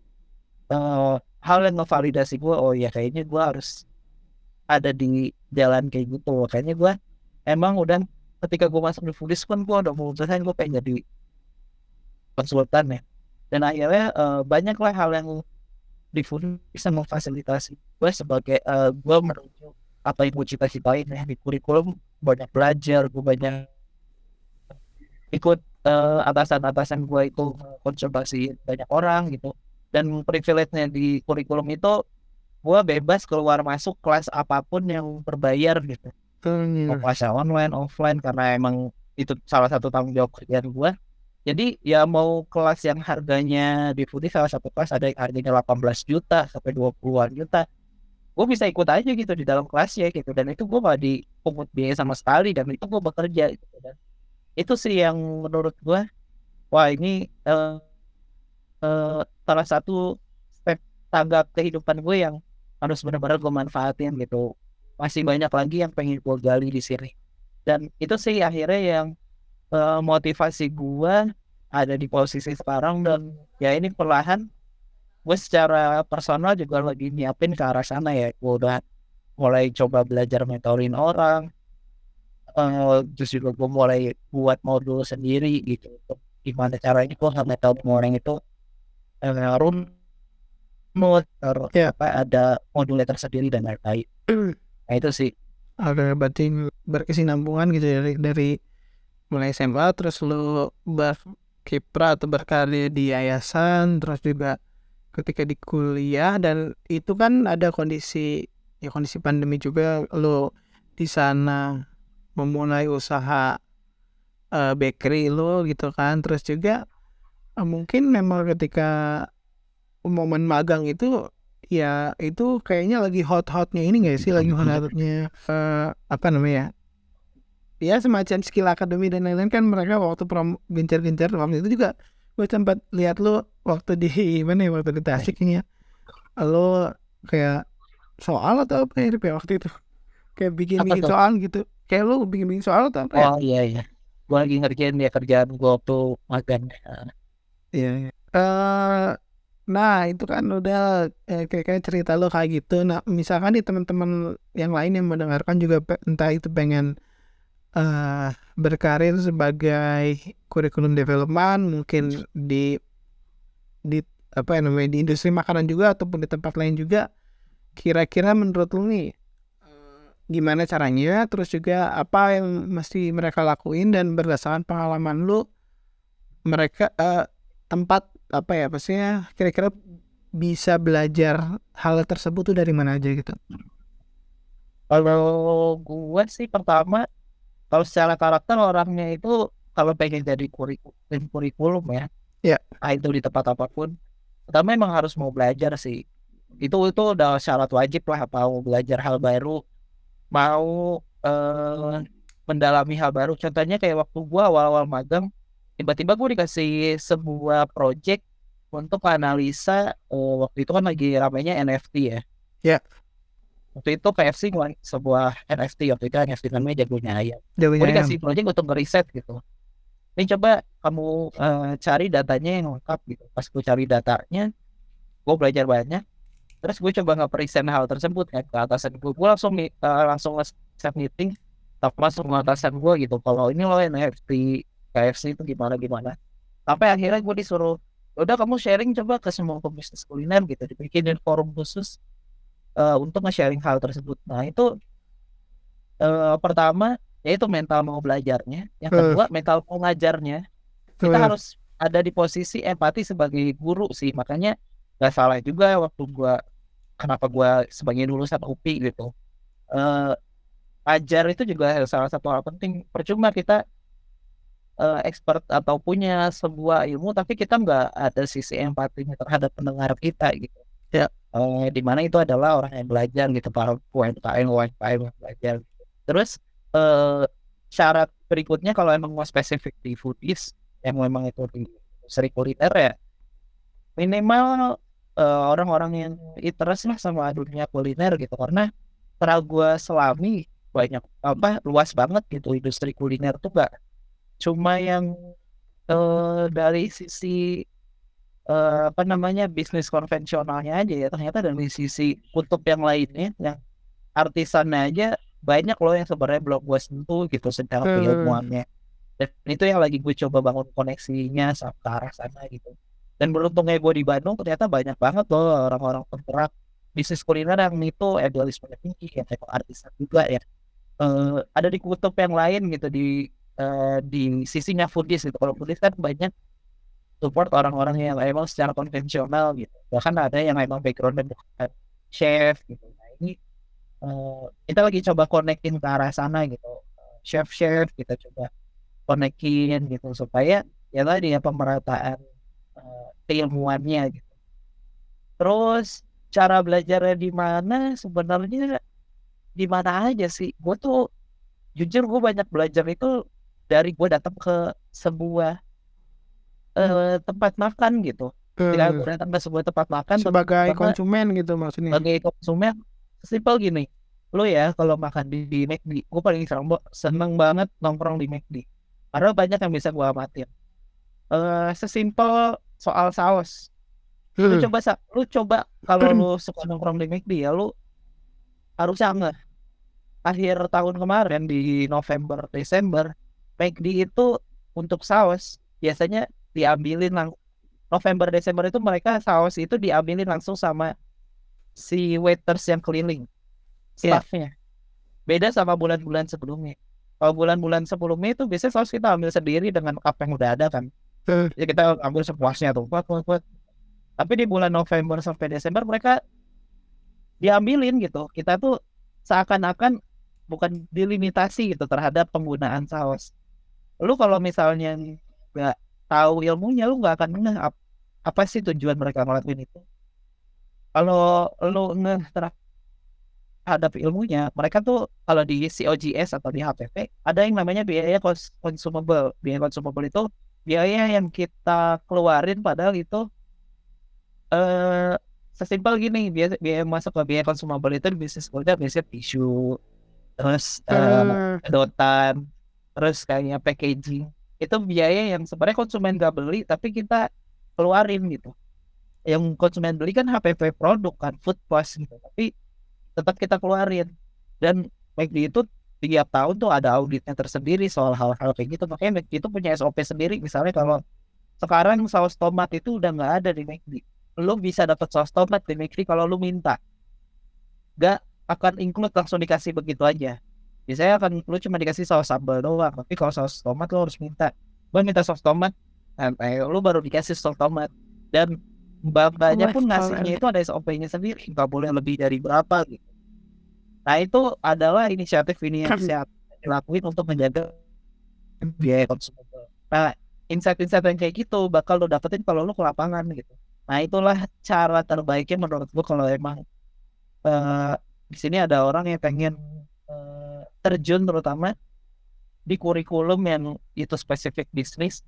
uh, hal yang ngevalidasi gue oh ya kayaknya gue harus ada di jalan kayak gitu. Kayaknya gue emang udah ketika gue masuk di Foodies kan gue udah memutuskan gue pengen jadi konsultan ya. Dan akhirnya uh, banyaklah hal yang di Foodies bisa memfasilitasi. Gue sebagai uh, gue menuju apa yang gue cita-citain ya di kurikulum banyak belajar gue banyak ikut uh, atasan-atasan gue itu konsultasi banyak orang gitu. Dan privilege-nya di kurikulum itu gue bebas keluar masuk kelas apa pun yang berbayar gitu. Hmm, mau kelas online offline karena emang itu salah satu tanggung jawab kerjaan gue jadi ya mau kelas yang harganya di Foodie salah satu kelas ada yang harganya 18 juta sampai 20-an juta gue bisa ikut aja gitu di dalam kelas ya gitu. Dan itu gue gak dipungut biaya sama sekali dan itu gue bekerja gitu dan itu sih yang menurut gue wah ini uh, uh, salah satu step tangga kehidupan gue yang harus benar-benar gue manfaatin gitu. Masih banyak lagi yang pengen gue gali di sini. Dan itu sih akhirnya yang uh, motivasi gue ada di posisi sekarang dan ya ini perlahan gue secara personal juga lagi nyiapin ke arah sana ya. Gue udah mulai coba belajar mentorin orang uh, terus juga gue mulai buat modul sendiri gitu. Gimana caranya gue nggak metode orang itu uh, run motor ya. apa ada modulnya tersendiri dan lain-lain. Nah itu sih. Ada berarti berkesinambungan gitu ya dari, dari mulai SMA terus lu berkiprah atau berkarir di yayasan terus juga ketika di kuliah dan itu kan ada kondisi ya kondisi pandemi juga lo di sana memulai usaha uh, bakery lo gitu kan. Terus juga uh, mungkin memang ketika momen magang itu ya itu kayaknya lagi hot-hotnya ini gak sih? Lagi hot-hotnya uh, apa namanya ya semacam skill akademi dan lain-lain kan mereka waktu prom gencar-gencar waktu itu juga gue sempat lihat lu waktu di mana ya waktu di Tasik ini ya. Lo kayak soal atau apa ya, ya waktu itu? Kayak bikin bikin soal gitu. Kayak lu bikin bikin soal atau apa ya? oh iya iya. Gue lagi ngerjain dia kerjaan gue waktu magang. Iya, iya. Uh, nah itu kan udah eh, kayak, kayak cerita lo kayak gitu. Nah misalkan di teman-teman yang lain yang mendengarkan juga entah itu pengen uh, berkarir sebagai kurikulum development mungkin di di apa ya namanya di industri makanan juga ataupun di tempat lain juga. Kira-kira menurut lu nih eh, gimana caranya? Terus juga apa yang mesti mereka lakuin dan berdasarkan pengalaman lu mereka uh, tempat apa ya pastinya kira-kira bisa belajar hal tersebut tuh dari mana aja gitu? Kalau gue sih pertama kalau secara karakter orangnya itu kalau pengen jadi kurikulum, kurikulum ya ya itu di tempat apa pun pertama emang harus mau belajar sih. Itu itu udah syarat wajib lah mau belajar hal baru mau uh, mendalami hal baru. Contohnya kayak waktu gua awal-awal magang tiba-tiba gue dikasih sebuah project untuk analisa uh, waktu itu kan lagi ramainya NFT ya. Ya waktu itu KFC ngeluarin sebuah NFT waktu itu NFT namanya jagonya ayam jagonya gue dikasih project untuk ngeriset gitu. Ini coba kamu uh, cari datanya yang lengkap gitu. Pas gue cari datanya gue belajar banyak. Terus gue coba nggak present hal tersebut kan ke atasan gue gue langsung uh, langsung set meeting langsung ke atasan gue gitu. Kalau ini loh NFT KFC itu gimana gimana. Sampai akhirnya gue disuruh udah kamu sharing coba ke semua pebisnis kuliner gitu. Dibikinin forum khusus uh, untuk nge-sharing hal tersebut. Nah itu uh, pertama yaitu mental mau belajarnya, yang kedua uh. mental mau ngajarnya. Kita uh. harus ada di posisi empati sebagai guru sih, makanya nggak salah juga waktu gua kenapa gua sebagai lulusan UPI gitu. Uh, ajar itu juga salah satu hal penting. Percuma kita uh, expert atau punya sebuah ilmu tapi kita nggak ada sisi empatinya terhadap pendengar kita gitu Ya. Eh, di mana itu adalah orang yang belajar gitu para UMKM UMKM belajar. Terus eh, syarat berikutnya kalau emang mau spesifik di foodies yang memang itu di industri kuliner ya minimal eh, orang-orang yang interest lah sama dunia kuliner gitu karena setelah gue selami banyak apa luas banget gitu industri kuliner tuh gak cuma yang eh, dari sisi eh, apa namanya bisnis konvensionalnya aja ya ternyata dari sisi kutub yang lainnya yang artisannya aja banyak loh yang sebenarnya belum gue sentuh gitu secara Hmm. keilmuannya. Dan itu yang lagi gue coba bangun koneksinya sama ke arah sana gitu. Dan beruntungnya gue di Bandung ternyata banyak banget loh orang-orang penggerak bisnis kuliner yang itu idealismenya tinggi ya kayak artisan juga ya. Eh, ada di kutub yang lain gitu di eh, di sisinya foodies gitu. Kalau foodies kan banyak support orang-orang yang emang secara konvensional gitu. Bahkan ada yang emang backgroundnya bukan chef gitu. Nah ini eh, kita lagi coba konekin ke arah sana gitu. Chef chef kita coba konekin gitu supaya ya tadi ya pemerataan keilmuannya gitu. Terus cara belajarnya di mana? Sebenarnya di mana aja sih? Gue tuh jujur gue banyak belajar itu dari gue datang ke sebuah eh, tempat makan gitu. Ketika Hmm. gue datang ke sebuah tempat makan sebagai pertama- konsumen gitu maksudnya? sebagai konsumen simpel gini. Lo ya kalau makan di, di McD gue paling seneng, seneng banget nongkrong di McD. Karena banyak yang bisa gue amatin. Eh sesimpel soal saus. Lu Hmm. coba sa- lu coba kalau lu suka nongkrong di McD ya lu harusnya nggak. Akhir tahun kemarin di November Desember McD itu untuk saus biasanya diambilin lang November Desember itu mereka saus itu diambilin langsung sama si waiters yang keliling Iya. staffnya. Beda sama bulan-bulan sebelumnya. Kalau bulan-bulan sebelumnya itu biasanya saus kita ambil sendiri dengan cup yang udah ada kan. Ya kita ambil sepuasnya tuh. Kuat kuat kuat. Tapi di bulan November sampai Desember mereka diambilin gitu. Kita tuh seakan-akan bukan dilimitasi gitu terhadap penggunaan saus. Lu kalau misalnya nggak tahu ilmunya lu nggak akan ngeh ap- apa sih tujuan mereka ngelakuin itu? Kalau lu ngeh terhadap ilmunya mereka tuh kalau di COGS atau di HPP ada yang namanya biaya cons- consumable. Biaya consumable itu biaya yang kita keluarin padahal itu eh sesimpel gini biaya, biaya masuk ke biaya consumable itu di bisnis kuliner biasanya tisu terus eh, Hmm. sedotan terus kayak packaging itu biaya yang sebenarnya konsumen gak beli tapi kita keluarin gitu. Yang konsumen beli kan HPP produk kan food cost gitu. Tapi tetap kita keluarin. Dan di itu tiap tahun tuh ada auditnya tersendiri soal hal-hal kayak gitu. Makanya McD itu punya SOP sendiri. Misalnya kalau sekarang saus tomat itu udah nggak ada di McD lu bisa dapat saus tomat di McD kalau lu minta. Gak akan include langsung dikasih begitu aja biasanya akan lu cuma dikasih saus sambal doang tapi kalau saus tomat lu harus minta. Gua minta saus tomat sampai lu baru dikasih saus tomat. Dan mbak-mbaknya Oh, pun ngasihnya itu ada SOP-nya sendiri nggak boleh lebih dari berapa gitu. Nah itu adalah inisiatif ini yang saya lakuin untuk menjaga biaya consumable nah insight-insight yang kayak gitu bakal lo dapetin kalau lo ke lapangan gitu. Nah itulah cara terbaiknya menurut gua kalau emang eh, di sini ada orang yang pengen terjun terutama di kurikulum yang itu spesifik bisnis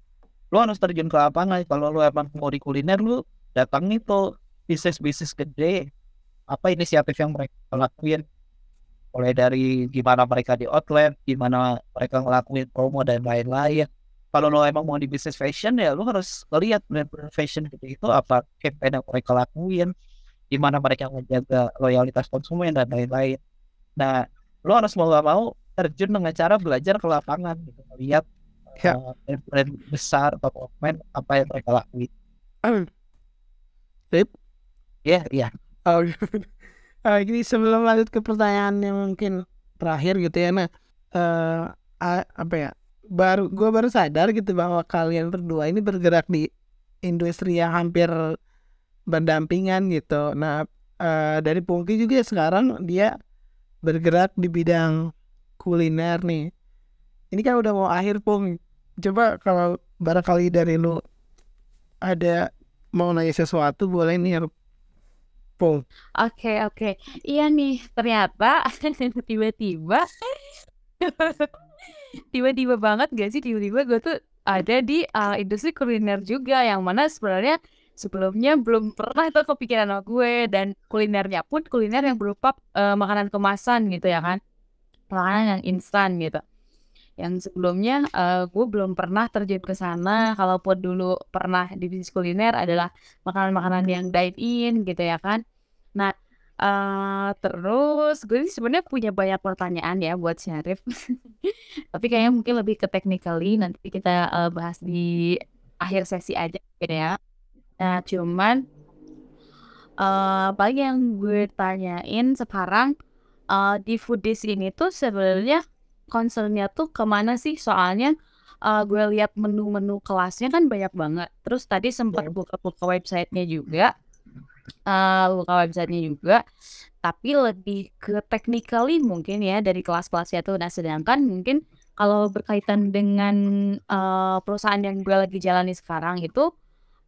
lu harus terjun ke lapangan. Kalau lu emang mau di kuliner lu datang itu bisnis bisnis gede. Apa inisiatif yang mereka lakuin? Mulai dari gimana mereka di outlet gimana mereka ngelakuin promo dan lain-lain. Kalau lo emang mau di bisnis fashion ya lu harus lihat brand-brand fashion gitu itu apa campaign yang mereka lakuin gimana mereka menjaga loyalitas konsumen dan lain-lain. Nah lo harus mau gak mau terjun dengan cara belajar ke lapangan gitu melihat Ya. eh, brand besar atau pemain apa yang mereka lakuin Hmm. Sip. ya iya Oh, Ah, ini sebelum lanjut ke pertanyaan yang mungkin terakhir gitu ya, nah, eh a- apa ya? Baru gue baru sadar gitu bahwa kalian berdua ini bergerak di industri yang hampir berdampingan gitu. Nah, eh dari Pungki juga sekarang dia bergerak di bidang kuliner nih. Ini kan udah mau akhir Pung. Coba kalau barangkali dari lu ada mau nanya sesuatu boleh nih Pung. Oke oke. Iya nih, ternyata tiba-tiba tiba-tiba banget gak sih tiba-tiba gue tuh ada di uh, industri kuliner juga yang mana sebenarnya sebelumnya belum pernah itu kepikiran sama gue. Dan kulinernya pun kuliner yang berupa uh, makanan kemasan gitu ya kan. Makanan yang instan gitu. Yang sebelumnya uh, gue belum pernah terjun ke sana. Kalaupun dulu pernah di bisnis kuliner adalah makanan-makanan yang dine in gitu ya kan. Nah uh, terus gue sebenarnya punya banyak pertanyaan ya buat Syarif tapi kayaknya mungkin lebih ke technically nanti kita uh, bahas di akhir sesi aja gitu ya nah cuman uh, paling yang gue tanyain sekarang uh, di foodies ini tuh sebenarnya concernnya tuh ke mana sih? Soalnya uh, gue lihat menu-menu kelasnya kan banyak banget. Terus tadi sempat iya. buka-buka websitenya juga, uh, buka websitenya juga. Tapi lebih ke technically mungkin ya dari kelas-kelasnya tuh. Nah sedangkan mungkin kalau berkaitan dengan uh, perusahaan yang gue lagi jalani sekarang itu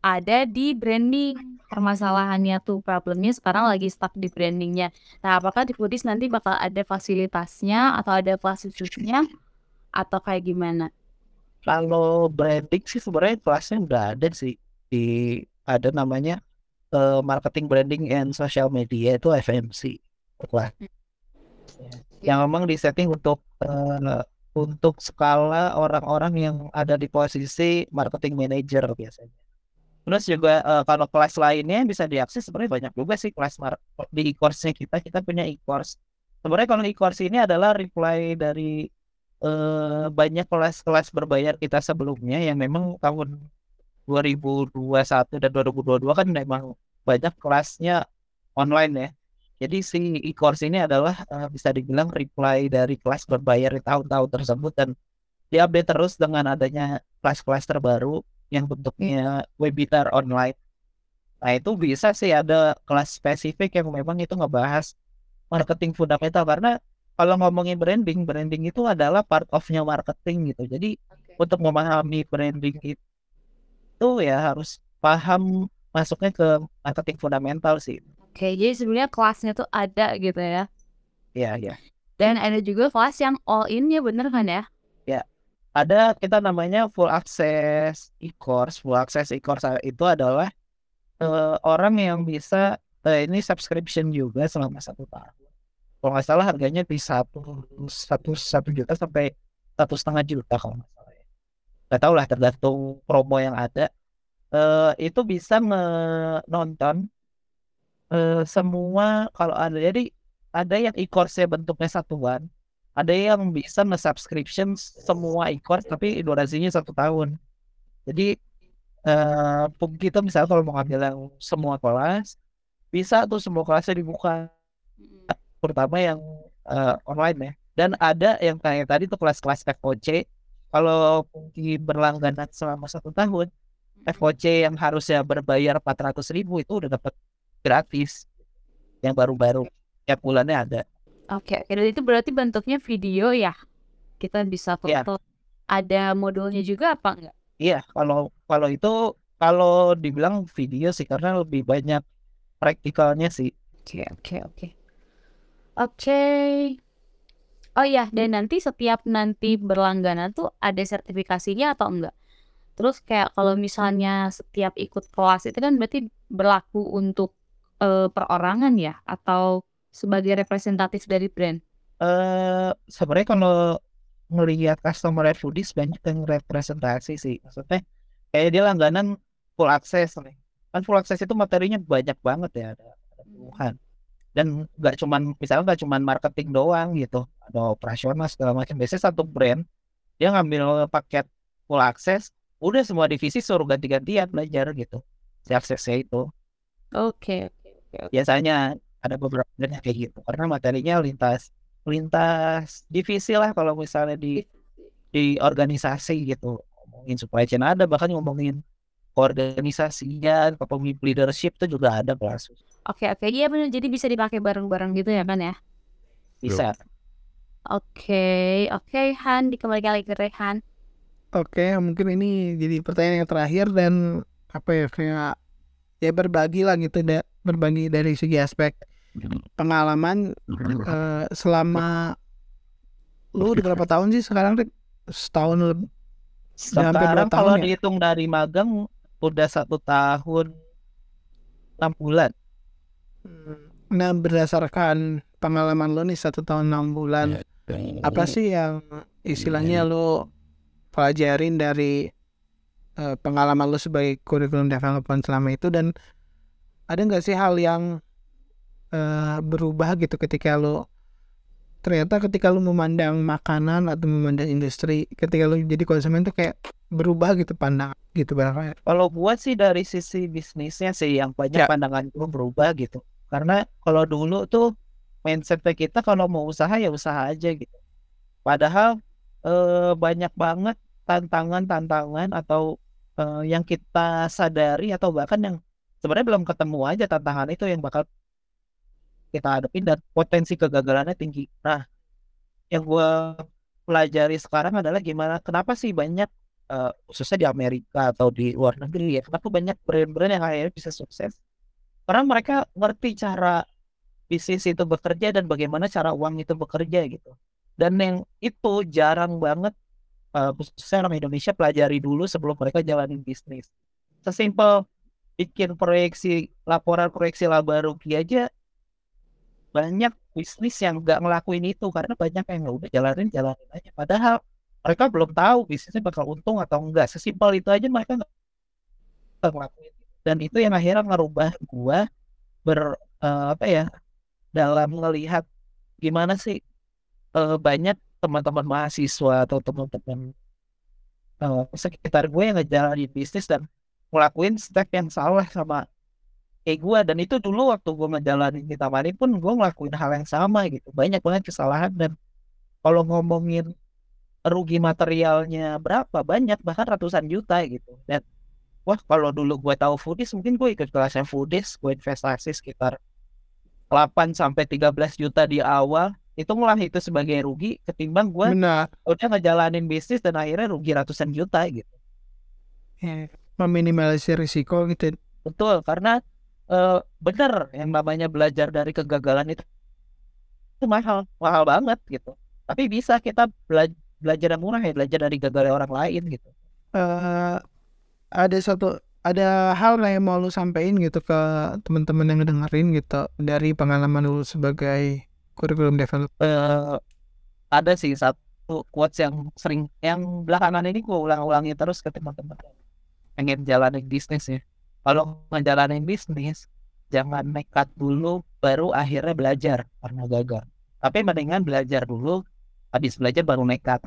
ada di branding. Permasalahannya tuh problemnya sekarang lagi stuck di brandingnya. Nah apakah di Foodies nanti bakal ada fasilitasnya atau ada fasilitasnya atau kayak gimana? Kalau branding sih sebenarnya kelasnya udah ada sih. Di ada namanya uh, marketing branding and social media itu FMC kelas. Hmm. yang memang disetting untuk uh, untuk skala orang-orang yang ada di posisi marketing manager biasanya Terus juga uh, kalau kelas lainnya bisa diakses sebenarnya banyak juga sih kelas di e-course-nya kita. Kita punya e-course. Sebenarnya kalau e-course ini adalah reply dari uh, banyak kelas-kelas berbayar kita sebelumnya yang memang tahun 2021 dan 2022 kan memang banyak kelasnya online ya. Jadi si e-course ini adalah uh, bisa dibilang reply dari kelas berbayar di tahun-tahun tersebut dan diupdate terus dengan adanya kelas-kelas terbaru yang bentuknya webinar online. Nah itu bisa sih ada kelas spesifik yang memang itu ngebahas marketing fundamental karena kalau ngomongin branding, branding itu adalah part of-nya marketing gitu. Jadi okay. untuk memahami branding itu ya harus paham masuknya ke marketing fundamental sih. Oke, okay, jadi sebenarnya kelasnya tuh ada gitu ya. Iya, iya. Dan ada juga kelas yang all in ya bener kan ya? Ada kita namanya full access e-course. Full access e-course itu adalah uh, orang yang bisa uh, ini subscription juga selama satu tahun. Kalau nggak salah harganya di satu satu satu juta sampai satu setengah juta kalau nggak salah ya. Nggak tahu lah tergantung promo yang ada. Uh, itu bisa menonton uh, semua kalau ada jadi ada yang e-course bentuknya satuan ada yang bisa nge-subscription semua e-course tapi durasinya satu tahun. Jadi uh, kita misalnya kalau mau ngambil yang semua kelas bisa tuh semua kelasnya dibuka. Terutama yang uh, online ya. Dan ada yang kayak tadi tuh kelas-kelas FOC kalau berlangganan selama satu tahun FOC yang harusnya berbayar 400 ribu itu udah dapat gratis. Yang baru-baru tiap bulannya ada Oke, oke. Dan itu berarti bentuknya video ya? Kita bisa Iya. foto. Ada modulnya juga apa enggak? Iya, kalau kalau itu kalau dibilang video sih karena lebih banyak praktikalnya sih. Oke, oke, oke. Oke. Oh iya, dan nanti setiap nanti berlangganan tuh ada sertifikasinya atau enggak? Terus kayak kalau misalnya setiap ikut kelas itu kan berarti berlaku untuk uh, perorangan ya? Atau sebagai representatif dari brand? uh, sebenarnya kalau ngelihat customer foodies banyak yang representasi sih. Maksudnya kayak dia langganan full access nih. Kan full access itu materinya banyak banget ya, ada, ada puluhan. Dan nggak cuman misalnya nggak cuman marketing doang gitu, ada operasional segala macam. Biasanya satu brand dia ngambil paket full access, udah semua divisi suruh ganti-gantian belajar gitu. Si aksesnya itu. Oke, oke, oke. Biasanya ada beberapa yang kayak gitu. Karena materinya lintas lintas divisi lah kalau misalnya di di organisasi gitu. Ngomongin supply chain ada bahkan ngomongin organisasinya kepemimpinan leadership itu juga ada kelas oke oke. Iya benar jadi bisa dipakai bareng-bareng gitu ya kan ya? Bisa. Oke oke Han. Dikembalikan lagi ke Rehan. Oke mungkin ini jadi pertanyaan yang terakhir dan apa ya kayak ya berbagi lah gitu deh berbagi dari segi aspek pengalaman eh, selama lu udah berapa tahun sih sekarang Rik? setahun lebih Sekarang tahun kalau ya? dihitung dari magang udah satu tahun enam bulan. nah berdasarkan pengalaman lo nih satu tahun enam bulan apa sih yang istilahnya lo pelajarin dari eh, pengalaman lo sebagai curriculum development selama itu dan ada nggak sih hal yang eh, berubah gitu ketika lo ternyata ketika lo memandang makanan atau memandang industri ketika lo jadi konsumen tuh kayak berubah gitu pandang gitu barangkali Kalau gua sih dari sisi bisnisnya sih yang banyak Ya. pandangan gua berubah gitu. Karena kalau dulu tuh mindsetnya kita kalau mau usaha ya usaha aja gitu. Padahal eh, banyak banget tantangan-tantangan atau eh, yang kita sadari atau bahkan yang sebenarnya belum ketemu aja tantangan itu yang bakal kita hadapin dan potensi kegagalannya tinggi. Nah, yang gua pelajari sekarang adalah gimana kenapa sih banyak eh, khususnya di Amerika atau di luar negeri ya kenapa banyak brand-brand yang akhirnya bisa sukses? Karena mereka ngerti cara bisnis itu bekerja dan bagaimana cara uang itu bekerja gitu. Dan yang itu jarang banget eh, khususnya orang Indonesia pelajari dulu sebelum mereka jalanin bisnis. Sesimpel bikin proyeksi laporan proyeksi laba rugi aja banyak bisnis yang nggak ngelakuin itu karena banyak yang udah jalanin jalanin aja. Padahal mereka belum tahu bisnisnya bakal untung atau enggak sesimpel itu aja mereka nggak ngelakuin. Dan itu yang akhirnya ngerubah gua ber eh, apa ya dalam melihat gimana sih eh, banyak teman-teman mahasiswa atau teman-teman eh, sekitar gue yang ngejalanin bisnis dan ngelakuin step yang salah sama kayak gue dan itu dulu waktu gue ngejalanin di Tamarin pun gue ngelakuin hal yang sama gitu. Banyak banget kesalahan dan kalau ngomongin rugi materialnya berapa banyak bahkan ratusan juta gitu. Dan wah kalau dulu gue tahu foodies mungkin gue ikut kelasnya foodies. Gue investasi sekitar 8 sampai 13 juta di awal. Itu ngolah itu sebagai rugi ketimbang gue benar. udah ngejalanin bisnis dan akhirnya rugi ratusan juta gitu. Ya, meminimalisir risiko gitu. Betul karena eh, bener yang namanya belajar dari kegagalan itu itu mahal mahal banget gitu. Tapi bisa kita bela- belajar yang murah ya belajar dari gagal orang lain gitu. Eh ada satu ada hal yang mau lu sampein gitu ke teman-teman yang dengerin gitu dari pengalaman lu sebagai curriculum developer. eh ada sih satu quotes yang sering yang belakangan ini gue ulang-ulangi terus ke teman-teman. Yang pengen jalanin bisnis ya kalau ngejalanin bisnis jangan nekat dulu baru akhirnya belajar karena gagal tapi mendingan belajar dulu habis belajar baru nekat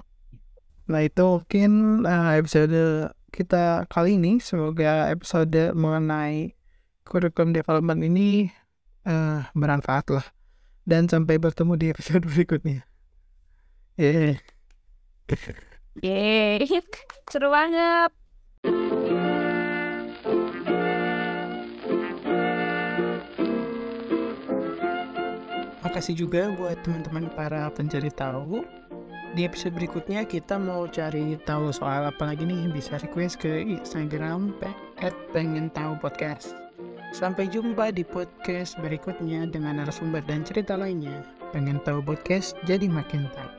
Nah itu mungkin eh, episode kita kali ini semoga episode mengenai curriculum development ini eh, bermanfaat lah dan sampai bertemu di episode berikutnya. Yeah. Yeay, seru banget. Makasih juga buat teman-teman para pencari tahu. Di episode berikutnya kita mau cari tahu soal apa lagi nih bisa request ke Instagram at pengen tahu podcast. Sampai jumpa di podcast berikutnya dengan narasumber dan cerita lainnya. Pengen tahu podcast jadi makin tahu.